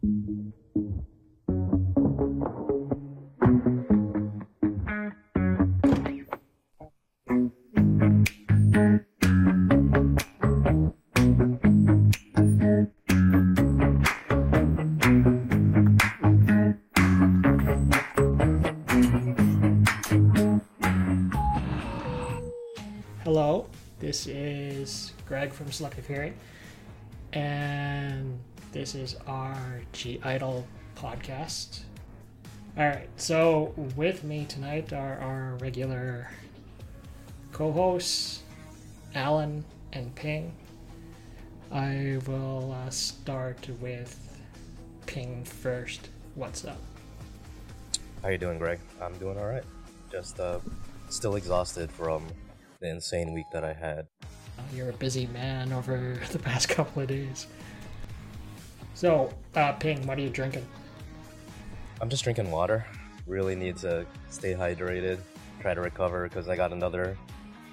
Hello, this is Greg from Selective Hearing, and this is our (G)I-DLE podcast. All right, so with me tonight are our regular co hosts, Alan and Ping. I will uh, start with Ping first. What's up? How you doing, Greg? I'm doing all right. Just uh, still exhausted from the insane week that I had. Uh, You're a busy man over the past couple of days. So, uh, Ping, what are you drinking? I'm just drinking water. Really need to stay hydrated, try to recover because I got another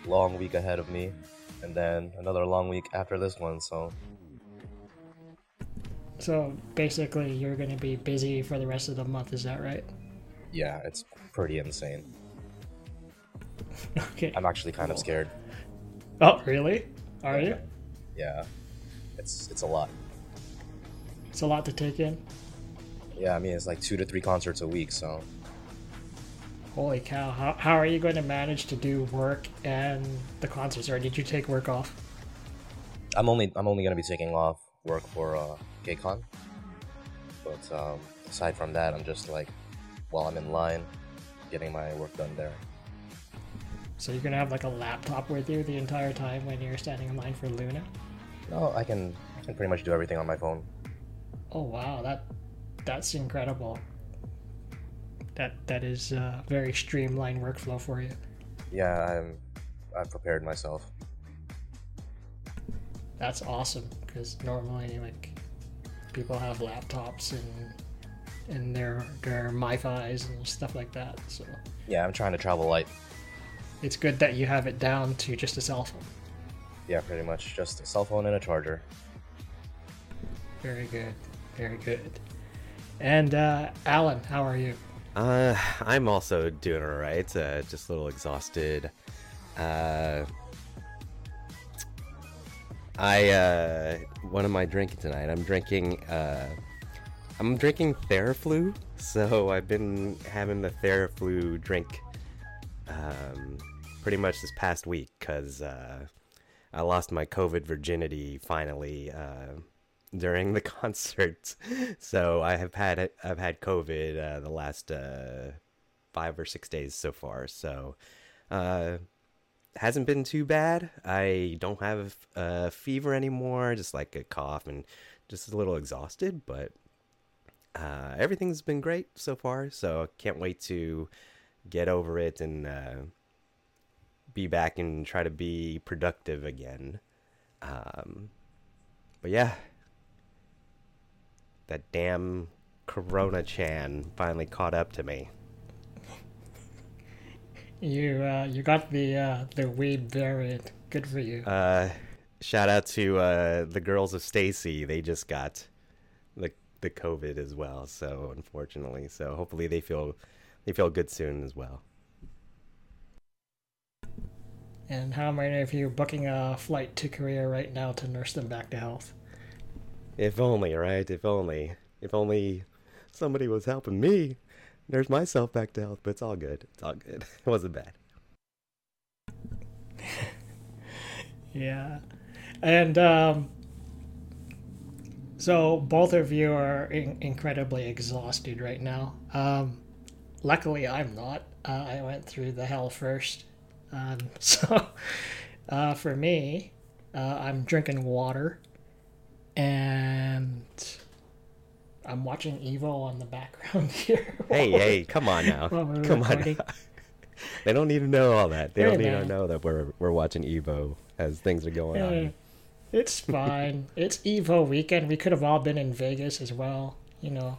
long week ahead of me, and then another long week after this one. So So basically, you're going to be busy for the rest of the month. Is that right? yeah, it's pretty insane. Okay. I'm actually kind of scared. Oh, really? Are you? Yeah, it's it's a lot. It's a lot to take in. Yeah, I mean it's like two to three concerts a week. So Holy cow! How, how are you going to manage to do work and the concerts? Or did you take work off? I'm only I'm only gonna be taking off work for uh, KCON. But um, aside from that, I'm just like while I'm in line, getting my work done there. So you're going to have like a laptop with you the entire time when you're standing in line for Luna? No, I can I can pretty much do everything on my phone. Oh wow, that that's incredible. That that is a very streamlined workflow for you. Yeah, I'm I've prepared myself. That's awesome because normally like people have laptops and and their their MiFi's and stuff like that. So Yeah, I'm trying to travel light. it's good that you have it down to just a cell phone. Yeah, pretty much just a cell phone and a charger. Very good, very good. And uh, Alan, how are you? Uh, I'm also doing all right. Uh, just a little exhausted. Uh, I uh, what am I drinking tonight? I'm drinking. Uh, I'm drinking Theraflu. So I've been having the Theraflu drink um, pretty much this past week because uh, I lost my COVID virginity finally uh, during the concert. So I have had. I've had COVID uh, the last uh, five or six days so far. So uh, hasn't been too bad. I don't have a fever anymore. Just like a cough and just a little exhausted, but. Uh, everything's been great so far, so I can't wait to get over it and uh, be back and try to be productive again. Um, but yeah, that damn Corona Chan finally caught up to me. You uh, you got the uh, the weed variant. Good for you. Uh, shout out to uh, the girls of STAYC. They just got the the COVID as well. So unfortunately, so hopefully they feel they feel good soon as well. And how many of you booking a flight to Korea right now to nurse them back to health? If only, right? If only, if only somebody was helping me nurse myself back to health. But it's all good. It's all good. It wasn't bad. Yeah. And um, so both of you are in- incredibly exhausted right now. Um, luckily, I'm not. Uh, I went through the hell first. Um, so uh, for me, uh, I'm drinking water and I'm watching Evo on the background here. Hey, hey, come on now. Come on. Now. they don't need to know all that. They Hey, don't need man. to know that we're we're watching Evo as things are going Eh, on. it's fine. it's Evo weekend. We could have all been in Vegas as well, you know,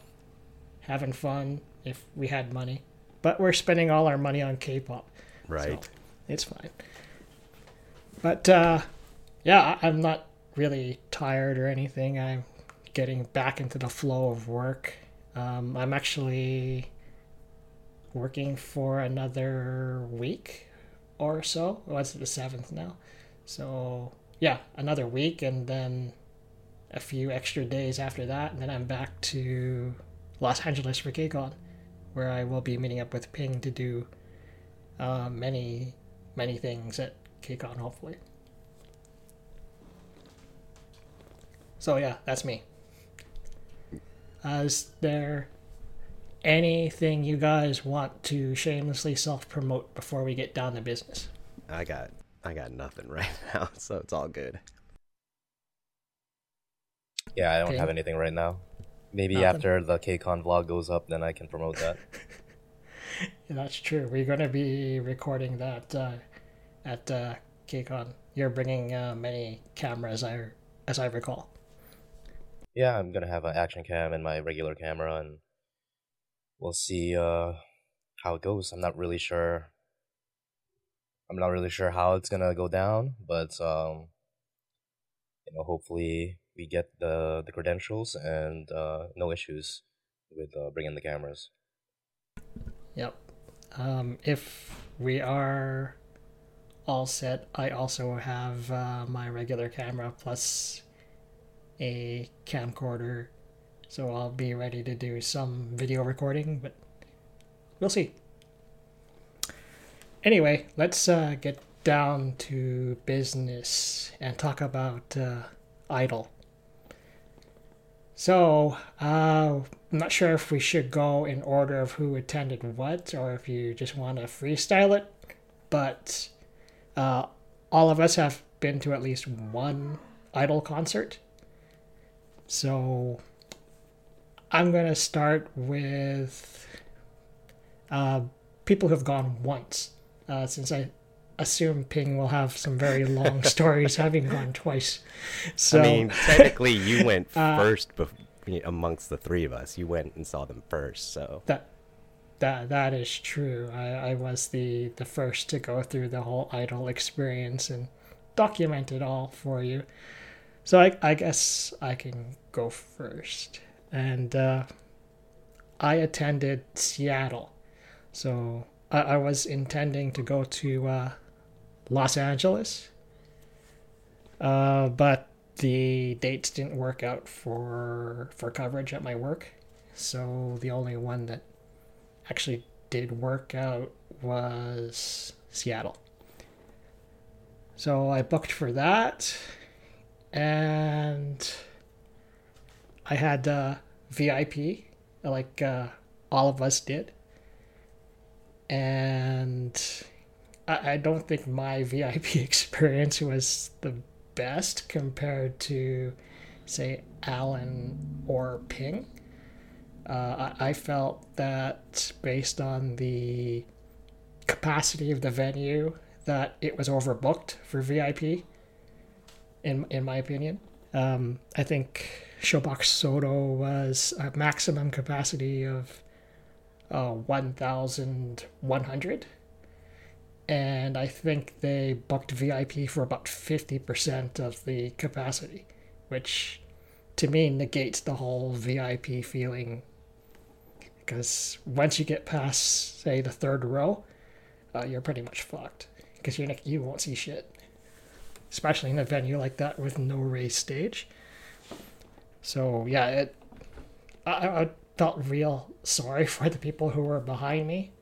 having fun if we had money. But we're spending all our money on K-pop. Right. So it's fine. But uh, yeah, I- I'm not really tired or anything. I'm getting back into the flow of work. Um, I'm actually working for another week or so. Well, it's the seventh now. So, yeah, another week and then a few extra days after that. And then I'm back to Los Angeles for KCON, where I will be meeting up with Ping to do uh, many, many things at KCON, hopefully. So, yeah, that's me. Uh, is there anything you guys want to shamelessly self promote before we get down to business? I got I got nothing right now, so it's all good. Yeah, I don't Okay. have anything right now. Maybe Nothing? after the KCON vlog goes up, then I can promote that. Yeah, that's true. We're going to be recording that uh, at uh, KCON. You're bringing uh, many cameras, I, as I recall. Yeah, I'm gonna have an action cam and my regular camera, and we'll see uh, how it goes. I'm not really sure. I'm not really sure how it's gonna go down, but um, you know, hopefully we get the the credentials and uh, no issues with uh, bringing the cameras. Yep. Um, if we are all set, I also have uh, my regular camera plus a camcorder, so I'll be ready to do some video recording, but we'll see. Anyway, let's uh, get down to business and talk about uh, (G)I-DLE. So, uh, I'm not sure if we should go in order of who attended what, or if you just want to freestyle it. But uh, all of us have been to at least one Idol concert. So I'm going to start with uh, people who've gone once, uh, since I assume Ping will have some very long stories having gone twice. So I mean, technically, you went Uh, first bef- amongst the three of us. You went and saw them first, so That that that is true. I, I was the the first to go through the whole idol experience and document it all for you. So I I guess I can go first. And uh, I attended Seattle. So I, I was intending to go to uh, Los Angeles. Uh, but the dates didn't work out for for coverage at my work. So the only one that actually did work out was Seattle. So I booked for that, and I had uh, VIP, like uh, all of us did. And I, I don't think my VIP experience was the best compared to, say, Alan or Ping. Uh, I, I felt that based on the capacity of the venue, that it was overbooked for VIP. In in my opinion, um, I think Showbox SoDo was a maximum capacity of uh, one thousand one hundred, and I think they booked VIP for about fifty percent of the capacity, which to me negates the whole VIP feeling. Because once you get past say the third row uh, you're pretty much fucked. Because you you won't see shit especially in a venue like that with no raised stage so yeah it I, I felt real sorry for the people who were behind me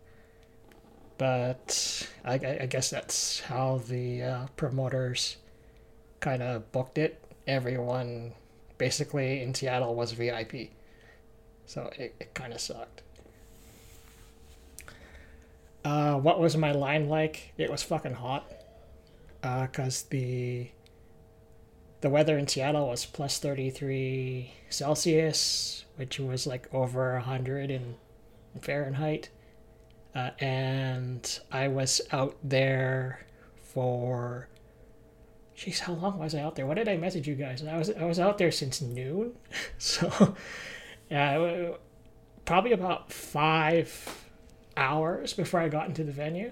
but I, I- guess that's how the uh, promoters kind of booked it everyone basically in Seattle was VIP so it, it kind of sucked. Uh, what was my line like? It was fucking hot. Uh, cause the the weather in Seattle was plus thirty three Celsius, which was like over hundred in Fahrenheit. Uh, and I was out there for. Jeez, how long was I out there? What did I message you guys? I was I was out there since noon, so yeah, probably about five hours before I got into the venue,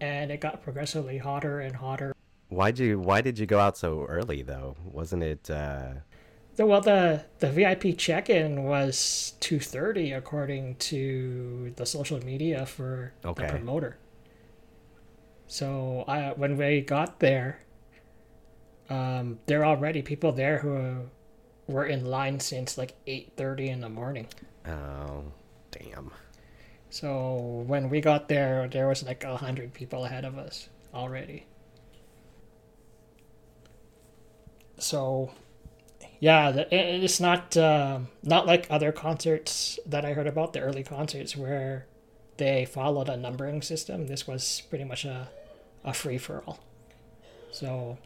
and it got progressively hotter and hotter. Why'd you? Why did you go out so early though? Wasn't it? Uh, The, well, the the VIP check-in was two thirty, according to the social media for Okay. the promoter. So I, when we got there, um, there are already people there who were in line since like eight thirty in the morning. Oh, damn. So when we got there, there was like a hundred people ahead of us already. So, yeah, it's not um not like other concerts that I heard about the early concerts where they followed a numbering system. This was pretty much a a free for all. So,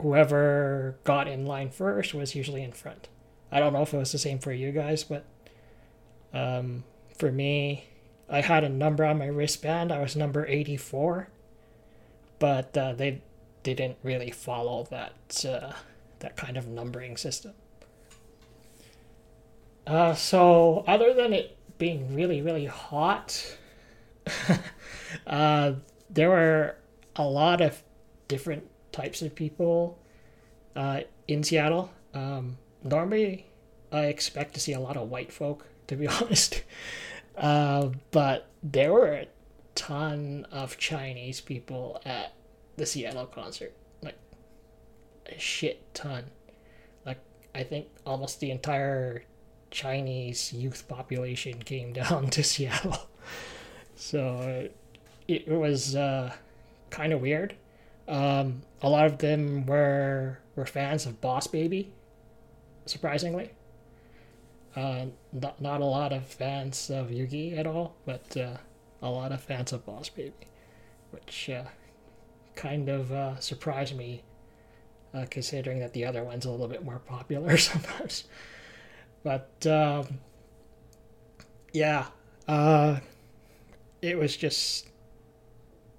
whoever got in line first was usually in front. I don't know if it was the same for you guys, but um, for me, I had a number on my wristband. I was number 84, but uh, they didn't really follow that uh, that kind of numbering system. Uh, so other than it being really really hot, uh, there were a lot of different types of people uh, in Seattle. Um, normally, I expect to see a lot of white folk, to be honest. Uh, but there were a ton of Chinese people at the Seattle concert. A shit ton. Like, I think almost the entire Chinese youth population came down to Seattle. So, it, it was uh, kind of weird. Um, a lot of them were were fans of Boss Baby, surprisingly. Uh, not, not a lot of fans of Yuqi at all, but uh, a lot of fans of Boss Baby, which uh, kind of uh, surprised me, uh, considering that the other one's a little bit more popular sometimes. But um, yeah, uh, it was just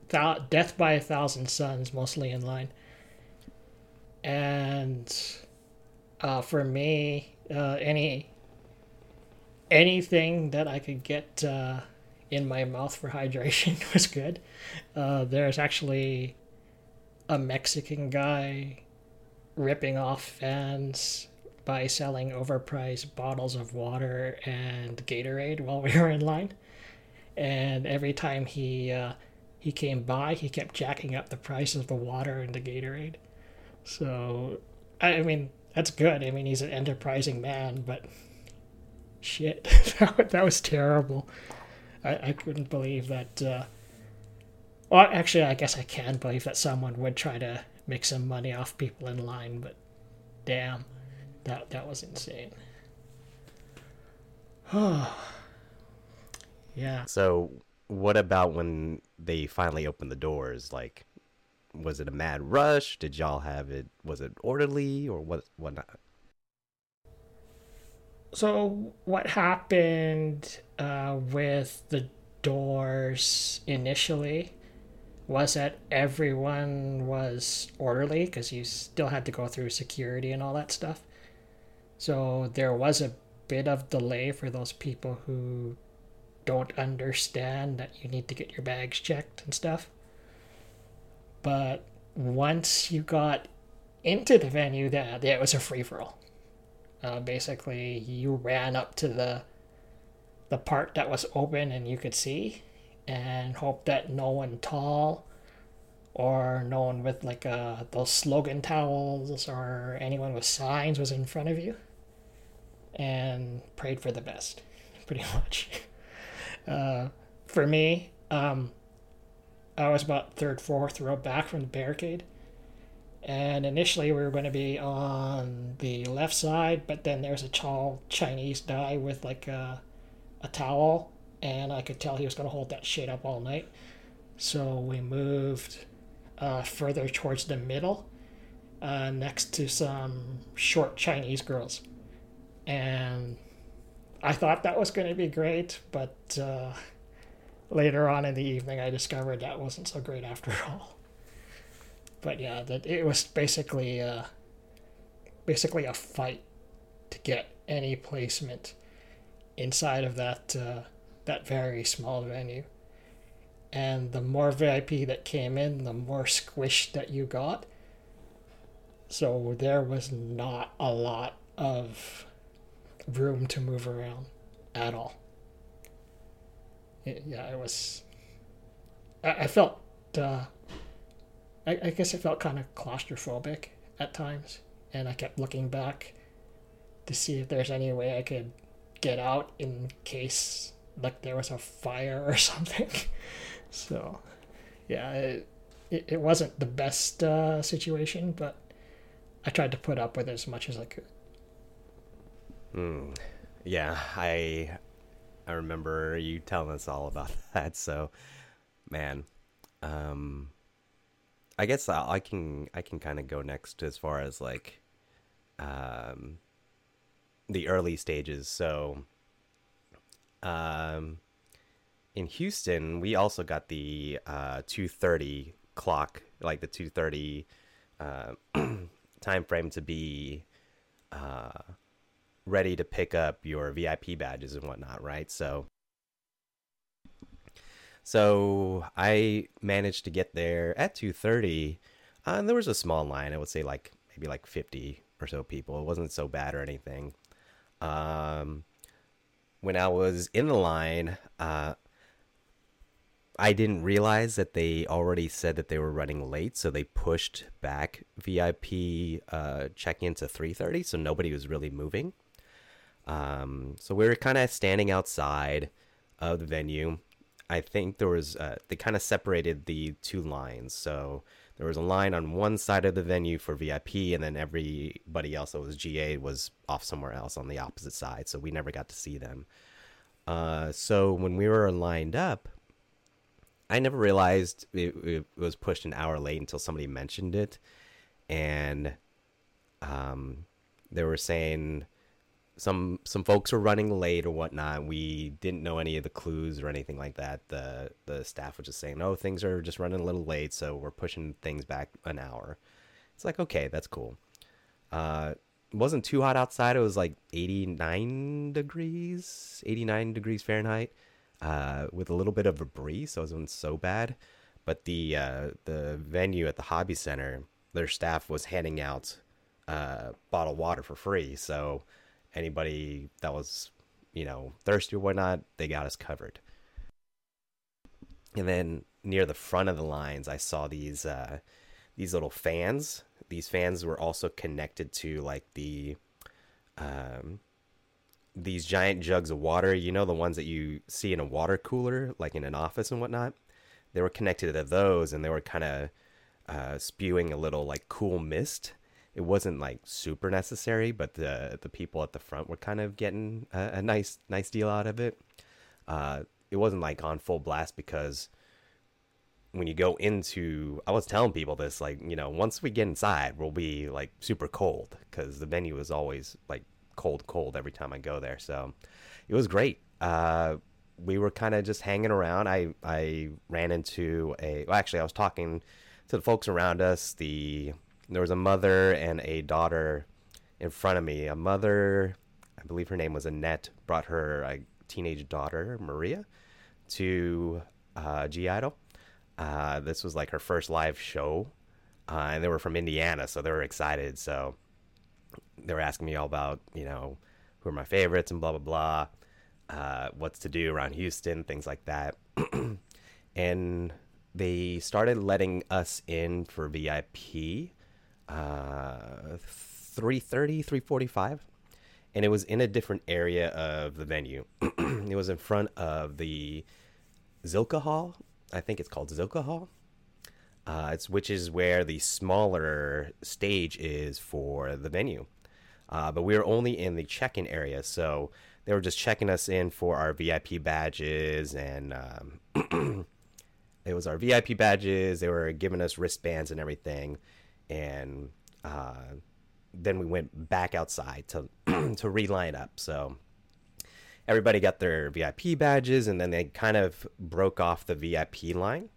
thou- Death by a Thousand Suns mostly in line. And uh, for me, uh, any anything that I could get uh, in my mouth for hydration was good. Uh, there's actually a Mexican guy ripping off fans by selling overpriced bottles of water and Gatorade while we were in line. And every time he uh, he came by, he kept jacking up the price of the water and the Gatorade. So, I mean, that's good. I mean, he's an enterprising man, but shit, that, that was terrible. I, I couldn't believe that. Uh, well, actually, I guess I can believe that someone would try to make some money off people in line, but damn, that that was insane. yeah. So, what about when they finally opened the doors? Like, was it a mad rush? Did y'all have it? Was it orderly or what? Whatnot? So what happened uh, with the doors initially was that everyone was orderly because you still had to go through security and all that stuff. So there was a bit of delay for those people who don't understand that you need to get your bags checked and stuff. But once you got into the venue, that yeah, it was a free for all. Uh, basically, you ran up to the the part that was open and you could see, and hope that no one tall or no one with like uh, those slogan towels or anyone with signs was in front of you, and prayed for the best, pretty much. Uh, for me, um, I was about third, fourth row back from the barricade. And initially, we were going to be on the left side, but then there's a tall Chinese guy with like a, a towel, and I could tell he was going to hold that shit up all night. So we moved uh, further towards the middle, uh, next to some short Chinese girls. And I thought that was going to be great, but uh, later on in the evening, I discovered that wasn't so great after all but yeah, that it was basically uh, basically a fight to get any placement inside of that uh, that very small venue. And the more VIP that came in, the more squished that you got. So there was not a lot of room to move around at all. Yeah, it was. I, I felt. Uh, I, I guess I felt kind of claustrophobic at times, and I kept looking back to see if there's any way I could get out in case like there was a fire or something. so, yeah, it, it, it wasn't the best uh, situation, but I tried to put up with it as much as I could. Mm. Yeah, I I remember you telling us all about that. So, man, um, I guess I, I can I can kind of go next as far as like, um, the early stages. So, um, in Houston, we also got the uh, 2:30 clock, like the 2:30 uh, time frame to be uh, ready to pick up your VIP badges and whatnot, right? So, so I managed to get there at 2:30, uh, and there was a small line. I would say like maybe like 50 or so people. It wasn't so bad or anything. Um, when I was in the line, uh, I didn't realize that they already said that they were running late, so they pushed back VIP uh, check-in to 3:30, so nobody was really moving. Um, so we were kind of standing outside of the venue. I think there was uh, they kind of separated the two lines. So there was a line on one side of the venue for VIP, and then everybody else that was GA was off somewhere else on the opposite side. So we never got to see them. Uh, so when we were lined up, I never realized it, it, was pushed an hour late until somebody mentioned it, and um, they were saying some some folks were running late or whatnot. We didn't know any of the clues or anything like that. The the staff was just saying, "Oh, things are just running a little late, so we're pushing things back an hour." It's like, okay, that's cool. Uh, it wasn't too hot outside. It was like 89 degrees, 89 degrees Fahrenheit, uh, with a little bit of a breeze, so it wasn't so bad. But the uh, the venue at the hobby center, their staff was handing out uh, bottled water for free, so anybody that was, you know, thirsty or whatnot, they got us covered. And then near the front of the lines, I saw these uh, these little fans. These fans were also connected to like the um, these giant jugs of water. You know, the ones that you see in a water cooler, like in an office and whatnot. They were connected to those, and they were kind of uh, spewing a little like cool mist it wasn't like super necessary, but the the people at the front were kind of getting a, a nice nice deal out of it. Uh, it wasn't like on full blast because when you go into, I was telling people this like you know once we get inside, we'll be like super cold because the venue is always like cold cold every time I go there. So it was great. Uh, we were kind of just hanging around. I I ran into a well, actually I was talking to the folks around us. The there was a mother and a daughter in front of me. A mother, I believe her name was Annette, brought her uh, teenage daughter Maria to uh, (G)I-DLE. Uh, this was like her first live show, uh, and they were from Indiana, so they were excited. So they were asking me all about, you know, who are my favorites and blah blah blah, uh, what's to do around Houston, things like that. and they started letting us in for VIP uh, 3.30 3.45 and it was in a different area of the venue. It was in front of the Zilkha Hall i think it's called Zilkha Hall. Uh, it's which is where the smaller stage is for the venue. Uh, but we were only in the check-in area so they were just checking us in for our vip badges and um, it was our vip badges. They were giving us wristbands and everything and uh, then we went back outside to to reline up. So everybody got their VIP badges, and then they kind of broke off the VIP line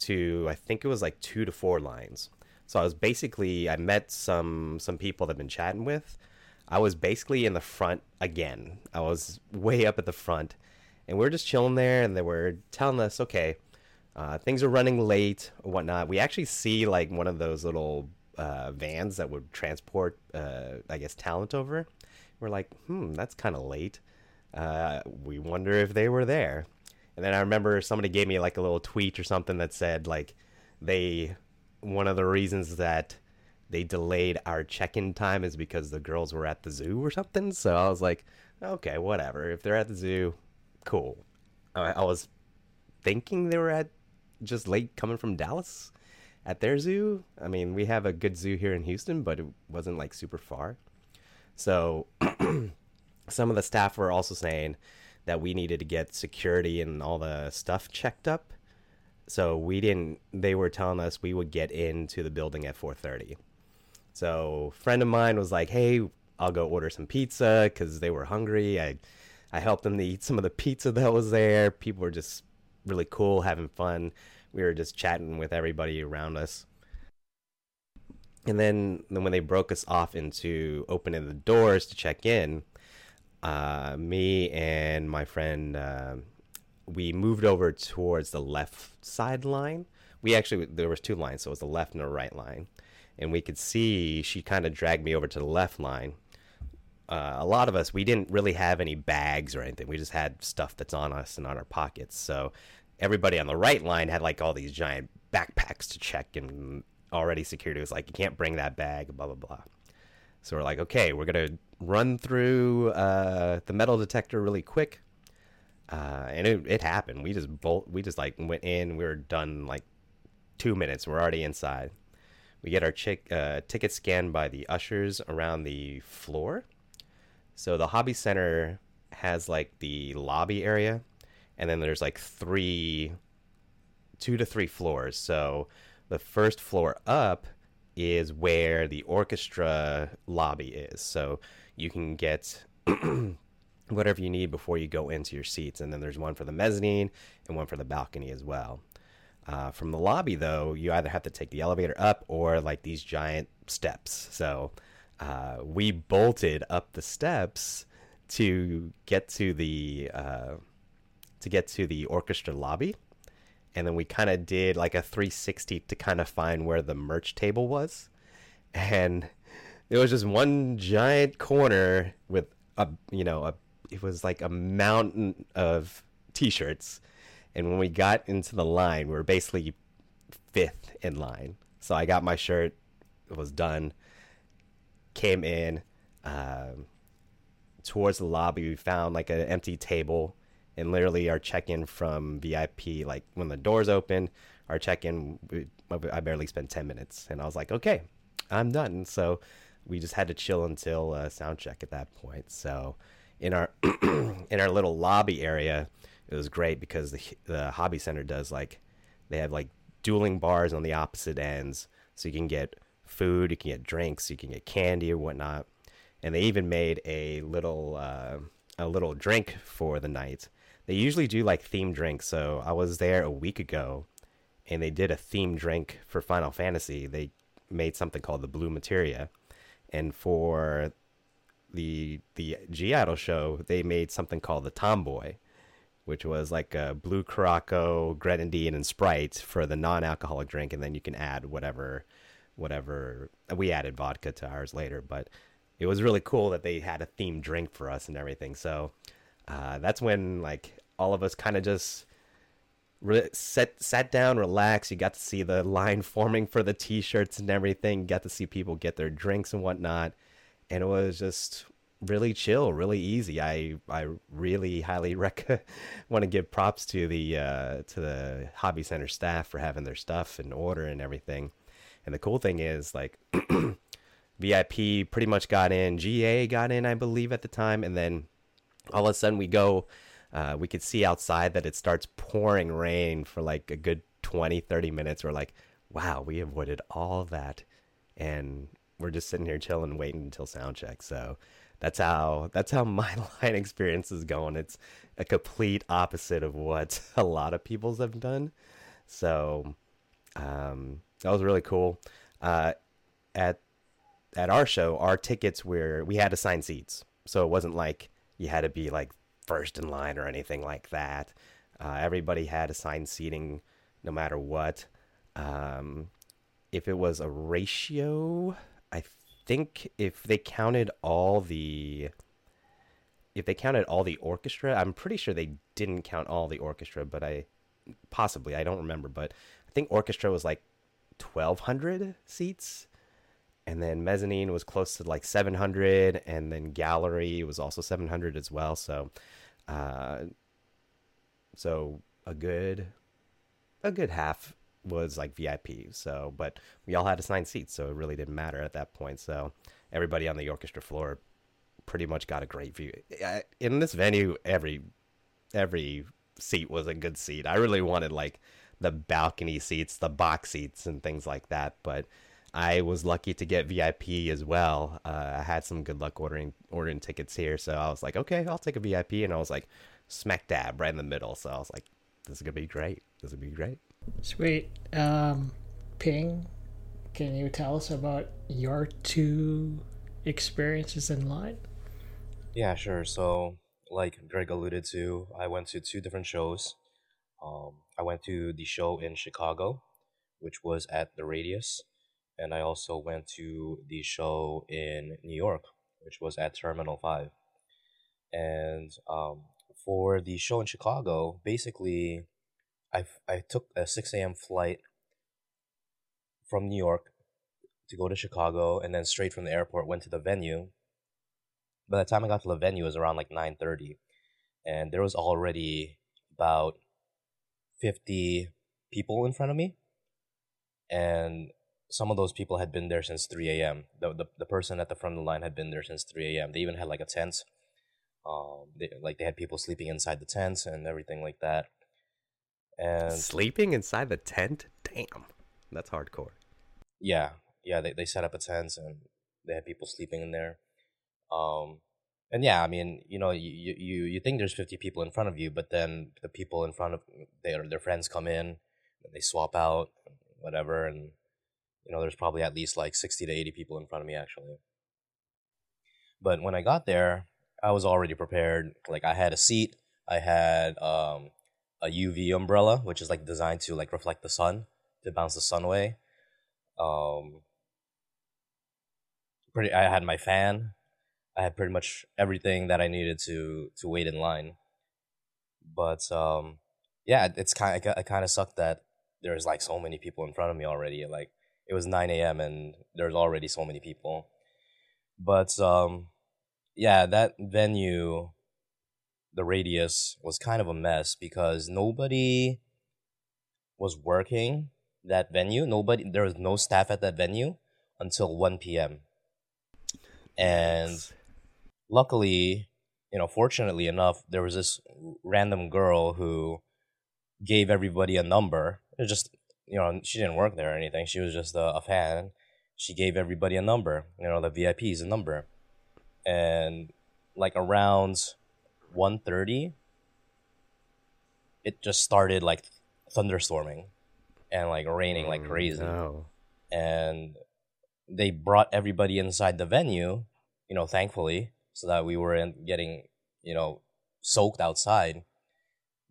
to I think it was like two to four lines. So I was basically I met some some people that I've been chatting with. I was basically in the front again. I was way up at the front, and we are just chilling there, and they were telling us, okay, uh, things are running late or whatnot. We actually see like one of those little uh, vans that would transport, uh, I guess, talent over. we're like, hmm, that's kind of late. Uh, we wonder if they were there. And then I remember somebody gave me like a little tweet or something that said like they one of the reasons that they delayed our check-in time is because the girls were at the zoo or something. So I was like, okay, whatever. If they're at the zoo, cool. I, I was thinking they were at just late coming from Dallas at their zoo. I mean, we have a good zoo here in Houston, but it wasn't like super far. So some of the staff were also saying that we needed to get security and all the stuff checked up. So we didn't they were telling us we would get into the building at 4:30. So friend of mine was like, "Hey, I'll go order some pizza cuz they were hungry." I I helped them to eat some of the pizza that was there. People were just really cool, having fun. We were just chatting with everybody around us. And then, then when they broke us off into opening the doors to check in, uh, me and my friend, uh, we moved over towards the left side line. We actually there was two lines, so it was the left and the right line, and we could see she kind of dragged me over to the left line. Uh, a lot of us we didn't really have any bags or anything. We just had stuff that's on us and on our pockets. So everybody on the right line had like all these giant backpacks to check, and already security was like, "You can't bring that bag," blah blah blah. So we're like, okay, we're gonna run through uh, the metal detector really quick, uh, and it, it happened. We just bolt, we just like went in. We were done like two minutes. We're already inside. We get our chick, uh, ticket scanned by the ushers around the floor. So the hobby center has like the lobby area, and then there's like three, two to three floors. So the first floor up is where the orchestra lobby is. So you can get whatever you need before you go into your seats. And then there's one for the mezzanine and one for the balcony as well. Uh, from the lobby, though, you either have to take the elevator up or like these giant steps. So uh, we bolted up the steps to get to the uh, to get to the orchestra lobby. And then we kind of did like a 360 to kind of find where the merch table was. And it was just one giant corner with a you know a it was like a mountain of t-shirts. And when we got into the line we were basically fifth in line. So i got my shirt it was done came in um, towards the lobby we found like an empty table and literally our check-in from VIP, like when the doors open, our check-in, I barely spent 10 minutes, and I was like, okay, I'm done. So we just had to chill until uh, sound check at that point. So in our in our little lobby area, it was great because the the hobby center does like they have like dueling bars on the opposite ends, so you can get food, you can get drinks, you can get candy or whatnot, and they even made a little uh, a little drink for the night they usually do like themed drinks. So I was there a week ago, and they did a themed drink for Final Fantasy. They made something called the Blue Materia, and for the the (G)I-DLE show, they made something called the Tomboy, which was like a blue Curaçao, grenadine, and Sprite for the non-alcoholic drink, and then you can add whatever, whatever. We added vodka to ours later, but it was really cool that they had a themed drink for us and everything. So uh, that's when like all of us kind of just re- sat sat down, relaxed. You got to see the line forming for the t-shirts and everything. got to see people get their drinks and whatnot, and it was just really chill, really easy. I I really highly rec- want to give props to the uh, to the hobby center staff for having their stuff in order and everything. And the cool thing is like VIP pretty much got in, GA got in, I believe at the time, and then all of a sudden we go uh, we could see outside that it starts pouring rain for like a good 20 30 minutes. We're like wow we avoided all that. And we're just sitting here chilling waiting until sound check. So that's how that's how my line experience is going. It's a complete opposite of what a lot of people's have done. So um, that was really cool. Uh, at at our show our tickets were we had assigned seats. So it wasn't like you had to be like first in line or anything like that. Uh, everybody had assigned seating no matter what. Um, if it was a ratio, I think if they counted all the if they counted all the orchestra, I'm pretty sure they didn't count all the orchestra, but I possibly I don't remember, but I think orchestra was like 1200 seats and then mezzanine was close to like 700 and then gallery was also 700 as well. So uh so a good a good half was like vip so but we all had assigned seats so it really didn't matter at that point. So everybody on the orchestra floor pretty much got a great view. In this venue every every seat was a good seat. I really wanted like the balcony seats the box seats and things like that but I was lucky to get VIP as well. Uh, I had some good luck ordering ordering tickets here, so I was like, okay, I'll take a VIP, and I was like, smack dab right in the middle. So I was like, this is gonna be great. This is gonna be great. Sweet. Um, Ping, can you tell us about your two experiences in line? Yeah, sure. So, like Greg alluded to, I went to two different shows. Um, I went to the show in Chicago, which was at the Radius and I also went to the show in New York, which was at Terminal Five. And um, for the show in Chicago, basically, I I took a six a.m. flight from New York to go to Chicago, and then straight from the airport went to the venue. By the time I got to the venue, it was around like nine thirty, and there was already about fifty people in front of me, and some of those people had been there since 3 a.m. The, the the person at the front of the line had been there since 3 a.m. They even had like a tent. Um, they, like they had people sleeping inside the tent and everything like that. And sleeping inside the tent, damn, that's hardcore. Yeah, yeah. They they set up a tent and they had people sleeping in there. Um, and yeah, I mean, you know, you you you think there's 50 people in front of you, but then the people in front of their their friends come in, they swap out, whatever, and you know, there's probably at least like 60 to 80 people in front of me actually. But when I got there, I was already prepared. Like I had a seat, I had um, a UV umbrella, which is like designed to like reflect the sun, to bounce the sun away. Um, pretty. I had my fan. I had pretty much everything that I needed to to wait in line. But um, yeah, it's kind. Of, it kind of sucked that there's like so many people in front of me already. Like it was 9 a.m. and there's already so many people. But um, yeah, that venue, the radius, was kind of a mess because nobody was working that venue. Nobody, there was no staff at that venue until 1 p.m. And luckily, you know, fortunately enough, there was this random girl who gave everybody a number. It was just you know, she didn't work there or anything. She was just a, a fan. She gave everybody a number, you know, the VIPs a number. And like around 1.30, it just started like thunderstorming and like raining like mm, crazy. No. And they brought everybody inside the venue, you know, thankfully, so that we weren't getting, you know, soaked outside.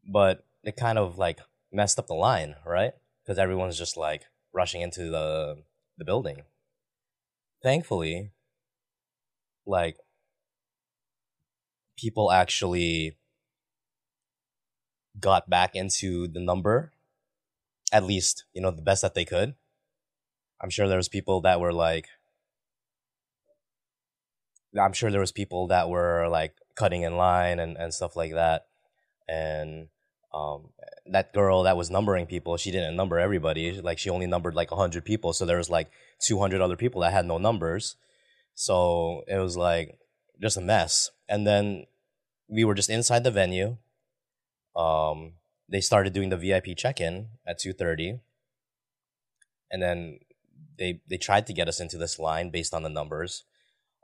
But it kind of like messed up the line, right? Because everyone's just like rushing into the the building. Thankfully, like people actually got back into the number at least you know the best that they could i'm sure there was people that were like i'm sure there was people that were like cutting in line and, and stuff like that and um, that girl that was numbering people, she didn't number everybody. Like she only numbered like hundred people, so there was like two hundred other people that had no numbers. So it was like just a mess. And then we were just inside the venue. Um, they started doing the VIP check-in at two thirty, and then they they tried to get us into this line based on the numbers.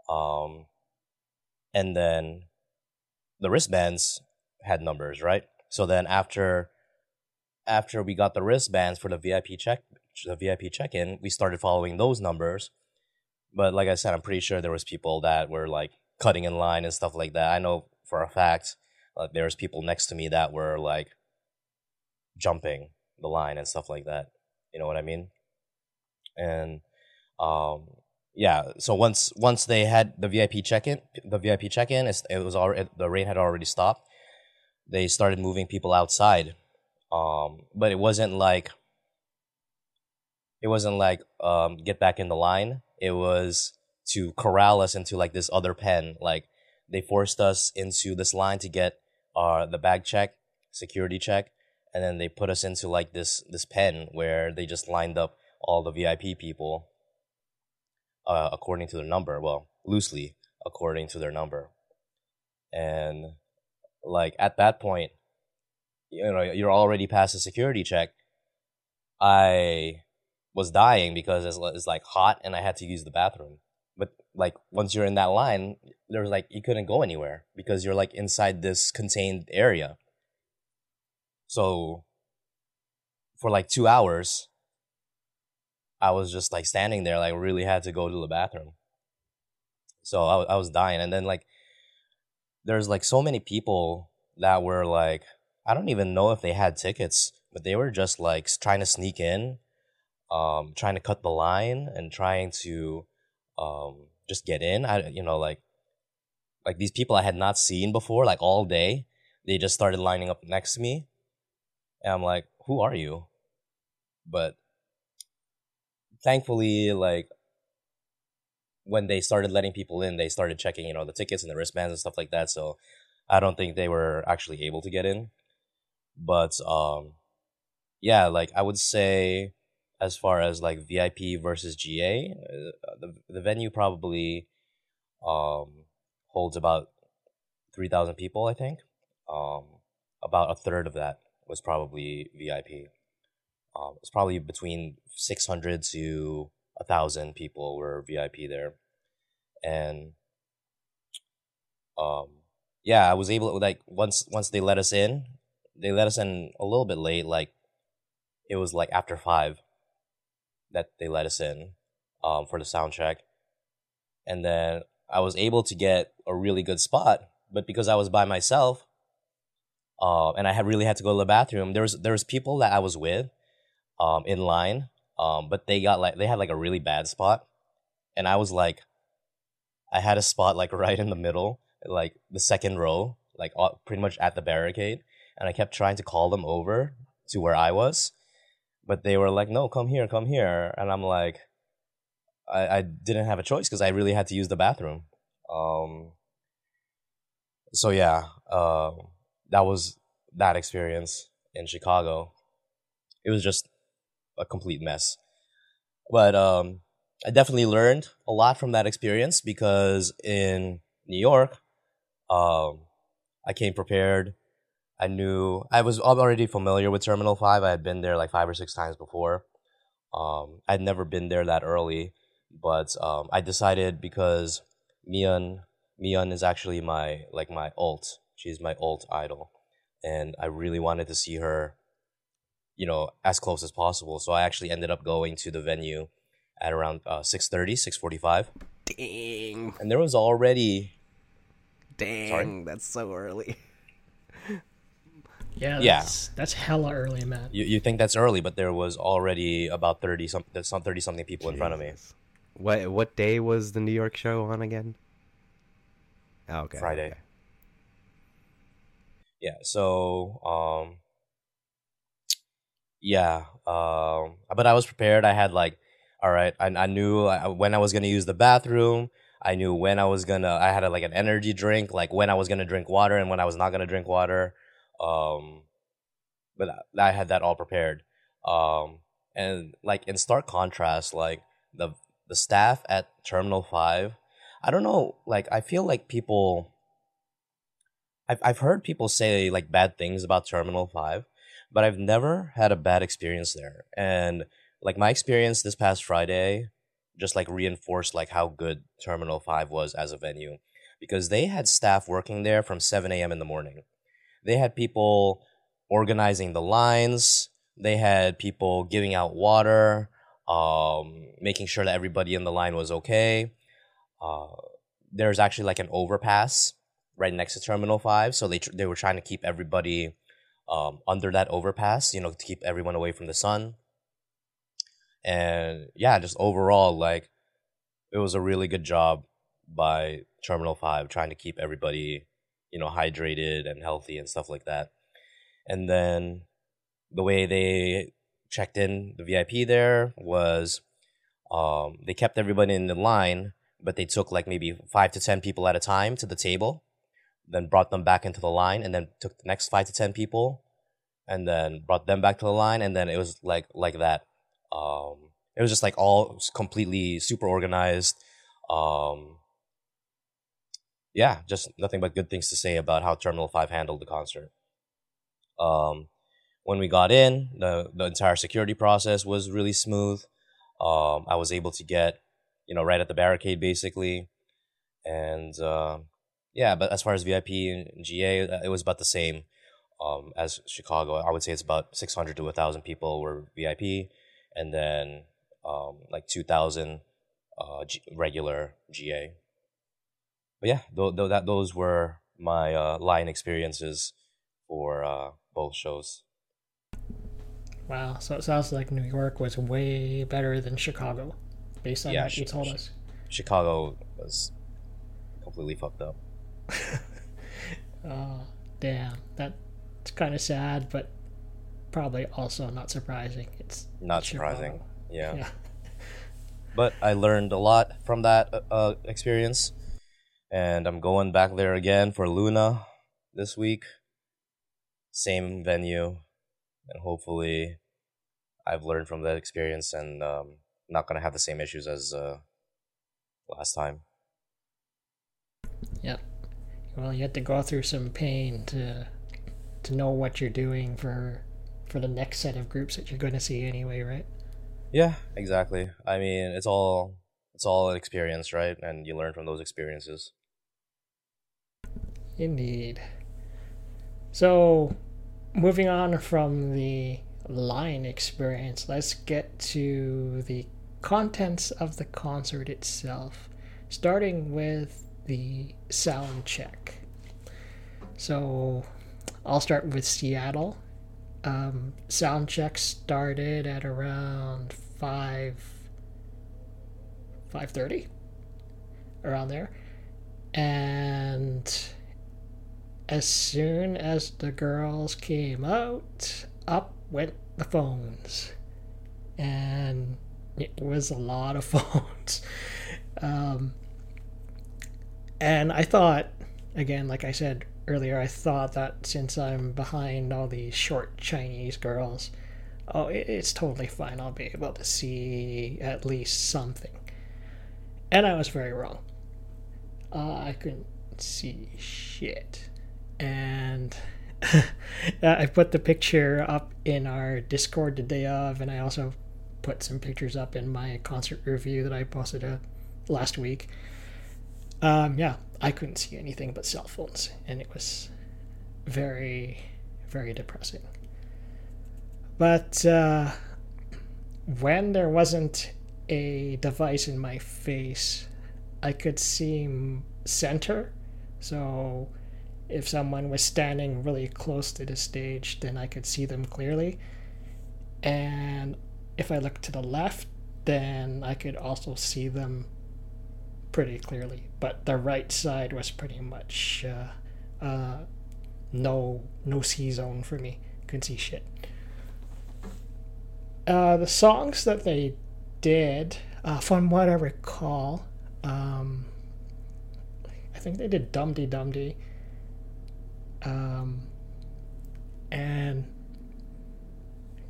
Um, and then the wristbands had numbers, right? So then after after we got the wristbands for the VIP check the VIP check-in, we started following those numbers. But like I said, I'm pretty sure there was people that were like cutting in line and stuff like that. I know for a fact uh, there's people next to me that were like jumping the line and stuff like that. You know what I mean? And um, yeah, so once once they had the VIP check in, the VIP check in, it was already the rain had already stopped. They started moving people outside, um, but it wasn't like it wasn't like um, get back in the line. It was to corral us into like this other pen. Like they forced us into this line to get uh, the bag check, security check, and then they put us into like this this pen where they just lined up all the VIP people uh, according to their number. Well, loosely according to their number, and like at that point, you know, you're already past the security check. I was dying because it's, like hot and I had to use the bathroom. But like once you're in that line, there's like you couldn't go anywhere because you're like inside this contained area. So for like two hours, I was just like standing there, like really had to go to the bathroom. So I, I was dying, and then like there's like so many people that were like I don't even know if they had tickets, but they were just like trying to sneak in um, trying to cut the line and trying to um, just get in. I you know like like these people I had not seen before, like all day. They just started lining up next to me, and I'm like, "Who are you?" But thankfully, like when they started letting people in, they started checking, you know, the tickets and the wristbands and stuff like that. So I don't think they were actually able to get in. But um, yeah, like I would say as far as like VIP versus GA, uh, the the venue probably um holds about three thousand people, I think. Um, about a third of that was probably VIP. Um, it's probably between six hundred to a thousand people were VIP there, and um, yeah, I was able like once once they let us in, they let us in a little bit late, like it was like after five that they let us in um, for the sound check. And then I was able to get a really good spot, but because I was by myself, uh, and I had really had to go to the bathroom, there was there was people that I was with, um, in line, um, but they got like they had like a really bad spot, and I was like, I had a spot like right in the middle, like the second row, like pretty much at the barricade, and I kept trying to call them over to where I was, but they were like, no, come here, come here. And I'm like, I, I didn't have a choice because I really had to use the bathroom. Um, so yeah, uh, that was that experience in Chicago. It was just a complete mess. But um, I definitely learned a lot from that experience because in New York, um, I came prepared I knew I was already familiar with Terminal Five. I had been there like five or six times before. Um, I'd never been there that early, but um, I decided because Miyeon Miyeon is actually my like my alt. She's my alt idol, and I really wanted to see her, you know, as close as possible. So I actually ended up going to the venue at around uh, 6.30, 6.45. Dang. And there was already... Dang, Sorry? that's so early. Yeah, that's, yeah. that's hella early, man. You, you think that's early, but there was already about 30 some, some 30 something people Jeez. in front of me. What what day was the New York show on again? Oh, okay. Friday. Okay. Yeah, so um yeah, um but I was prepared. I had like all right, I I knew when I was going to use the bathroom. I knew when I was going to I had a, like an energy drink, like when I was going to drink water and when I was not going to drink water. Um, but I had that all prepared. Um, and like in stark contrast, like the the staff at Terminal Five, I don't know. Like I feel like people. I've I've heard people say like bad things about Terminal Five, but I've never had a bad experience there. And like my experience this past Friday, just like reinforced like how good Terminal Five was as a venue, because they had staff working there from seven a.m. in the morning they had people organizing the lines. They had people giving out water, um, making sure that everybody in the line was okay. Uh, there's actually like an overpass right next to Terminal Five, so they tr- they were trying to keep everybody um, under that overpass, you know, to keep everyone away from the sun. And yeah, just overall, like it was a really good job by Terminal Five trying to keep everybody, you know, hydrated and healthy and stuff like that. And then the way they checked in the VIP there was um, they kept everybody in the line, but they took like maybe five to ten people at a time to the table, then brought them back into the line, and then took the next five to ten people, and then brought them back to the line, and then it was like like that. Um, it was just like all completely super organized. Um, yeah, just nothing but good things to say about how Terminal Five handled the concert. Um, when we got in, the the entire security process was really smooth. Um, I was able to get, you know, right at the barricade basically, and uh, yeah. But as far as VIP and GA, uh, it was about the same um, as Chicago. I would say it's about six hundred to thousand people were VIP, and then um, like two thousand uh, G- regular GA. But yeah, th- th- that those were my uh, line experiences for uh, both shows. Wow, so it sounds like New York was way better than Chicago, based on Yeah, what you told us. Chicago was completely fucked up. Oh, damn. That's kind of sad, but probably also not surprising. It's Not Chicago. surprising. Yeah. Yeah. But I learned a lot from that uh, uh, experience, and I'm going back there again for LOONA this week. Same venue, and hopefully, I've learned from that experience and um, not gonna have the same issues as uh, last time. Yep. Well, you had to go through some pain to to know what you're doing for for the next set of groups that you're going to see anyway, right? Yeah, exactly. I mean, it's all it's all an experience, right? And you learn from those experiences. Indeed. So, moving on from the line experience, let's get to the contents of the concert itself, starting with the sound check. So, I'll start with Seattle. Um, sound check started at around five five thirty, around there, and as soon as the girls came out, up went the phones. And it was a lot of phones. Um, and I thought, again, like I said earlier, I thought that since I'm behind all these short Chinese girls, oh, it's totally fine. I'll be able to see at least something. And I was very wrong. Uh, I couldn't see shit and I put the picture up in our Discord the day of, and I also put some pictures up in my concert review that I posted uh, last week. Um, yeah, I couldn't see anything but cell phones, and it was very, very depressing. But uh, when there wasn't a device in my face, I could see center. So if someone was standing really close to the stage, then I could see them clearly. And if I looked to the left, then I could also see them pretty clearly. But the right side was pretty much uh, uh, no no C zone for me. Couldn't see shit. Uh, the songs that they did, uh, from what I recall, um, I think they did Dumdi Dumdi um, and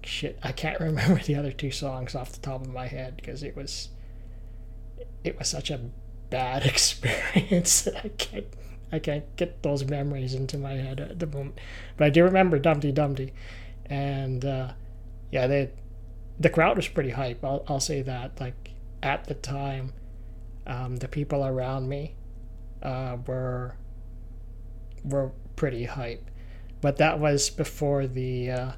shit, I can't remember the other two songs off the top of my head because it was it was such a bad experience I can't I can't get those memories into my head at the moment. But I do remember Dumdi Dumdi, and uh, yeah, they the crowd was pretty hype. I'll I'll say that. Like at the time, um, the people around me uh, were were pretty hype. But that was before the uh,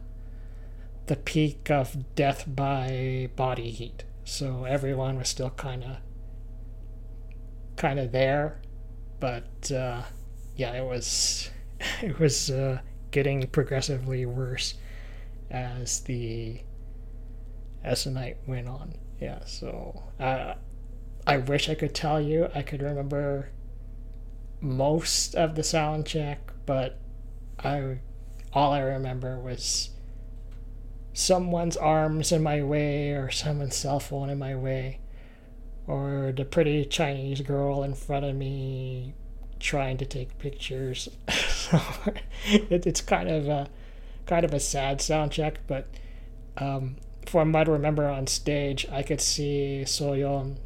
the peak of death by body heat. So everyone was still kind of kind of there, but uh, yeah, it was it was uh, getting progressively worse as the as the night went on. Yeah, so uh, I wish I could tell you I could remember most of the sound check, but I all I remember was someone's arms in my way or someone's cell phone in my way or the pretty Chinese girl in front of me trying to take pictures. so it, it's kind of a kind of a sad sound check, but um, from what remember on stage, I could see Soyeon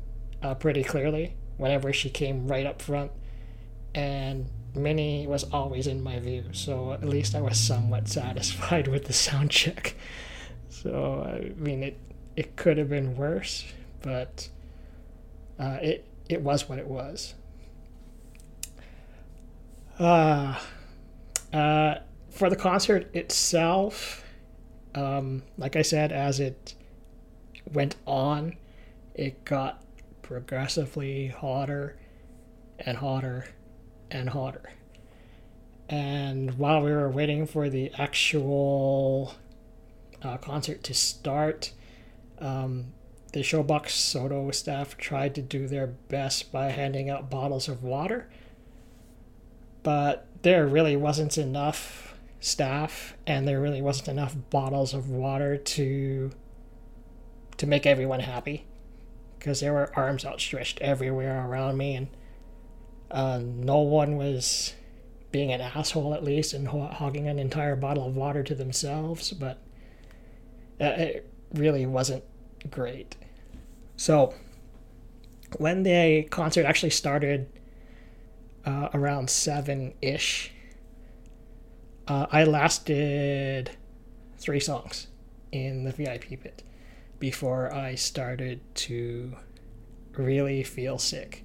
uh, pretty clearly whenever she came right up front, and Minnie was always in my view. So at least I was somewhat satisfied with the sound check. So I mean, it it could have been worse, but uh, it it was what it was. Uh, uh, for the concert itself, um, like I said, as it went on, it got progressively hotter and hotter and hotter. And while we were waiting for the actual uh, concert to start, um, the Showbox SoDo staff tried to do their best by handing out bottles of water, but there really wasn't enough staff and there really wasn't enough bottles of water to to make everyone happy because there were arms outstretched everywhere around me and uh, no one was being an asshole at least and hogging an entire bottle of water to themselves but uh, it really wasn't great so when the concert actually started uh, around seven ish, uh, I lasted three songs in the VIP pit before I started to really feel sick.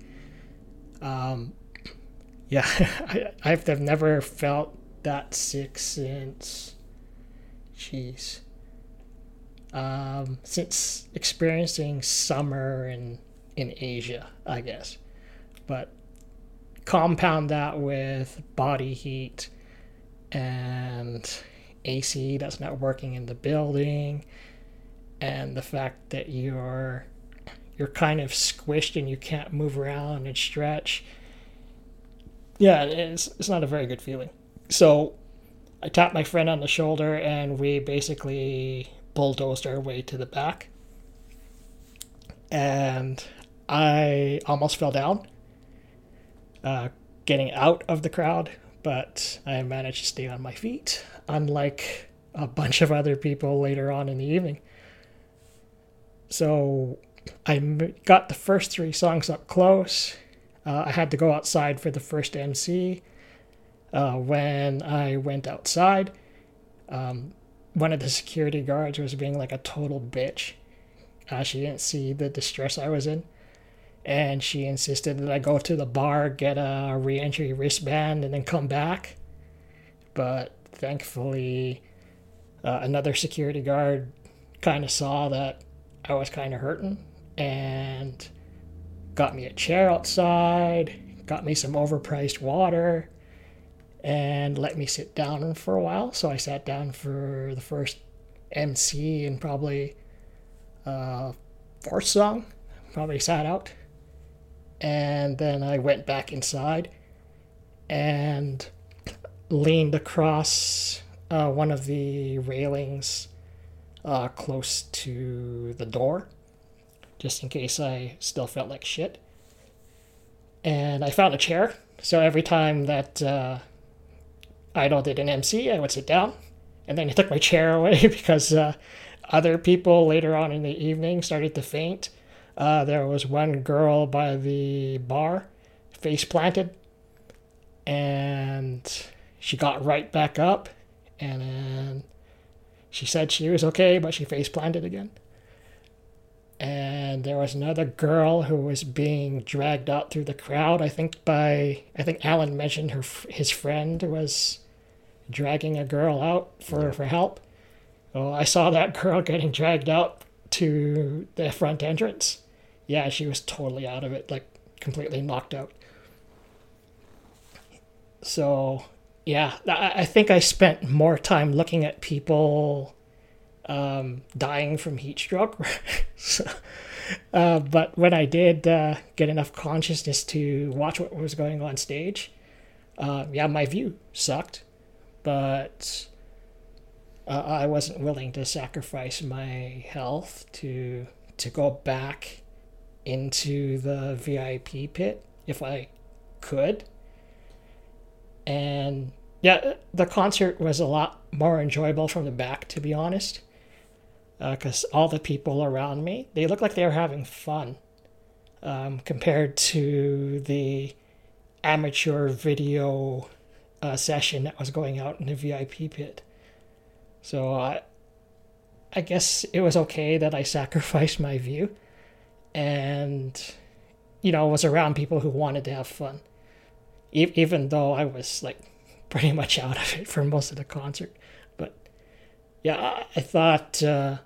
Um, yeah, I, I've never felt that sick since, jeez, um, since experiencing summer in in Asia, I guess. But compound that with body heat and AC that's not working in the building and the fact that you're you're kind of squished and you can't move around and stretch. Yeah, it's it's not a very good feeling. So I tapped my friend on the shoulder and we basically bulldozed our way to the back. And I almost fell down uh, getting out of the crowd, but I managed to stay on my feet, unlike a bunch of other people later on in the evening. So I got the first three songs up close. Uh, I had to go outside for the first MC. Uh, when I went outside, um, one of the security guards was being like a total bitch. Uh, she didn't see the distress I was in. And she insisted that I go to the bar, get a re entry wristband, and then come back. But thankfully, uh, another security guard kind of saw that I was kind of hurting and got me a chair outside, got me some overpriced water, and let me sit down for a while. So I sat down for the first MC and probably uh, fourth song. Probably sat out, and then I went back inside and leaned across uh, one of the railings uh, close to the door, just in case I still felt like shit. And I found a chair, so every time that uh, (G)I-DLE did an MC, I would sit down, and then he took my chair away because uh, other people later on in the evening started to faint. Uh, there was one girl by the bar, face planted, and she got right back up, and then she said she was okay, but she face planted again. And there was another girl who was being dragged out through the crowd. I think by I think Alan mentioned her his friend was dragging a girl out for, for help. Well, I saw that girl getting dragged out to the front entrance. Yeah, she was totally out of it, like completely knocked out. So, yeah, I think I spent more time looking at people um, dying from heat stroke. so, uh, but when I did uh, get enough consciousness to watch what was going on stage, uh, yeah, my view sucked, but uh, I wasn't willing to sacrifice my health to to go back into the VIP pit if I could. And yeah, the concert was a lot more enjoyable from the back, to be honest, because uh, all the people around me they looked like they were having fun um, compared to the amateur video uh, session that was going out in the VIP pit. So I, I guess it was okay that I sacrificed my view, and you know was around people who wanted to have fun, e- even though I was like pretty much out of it for most of the concert. But yeah, I, I thought uh,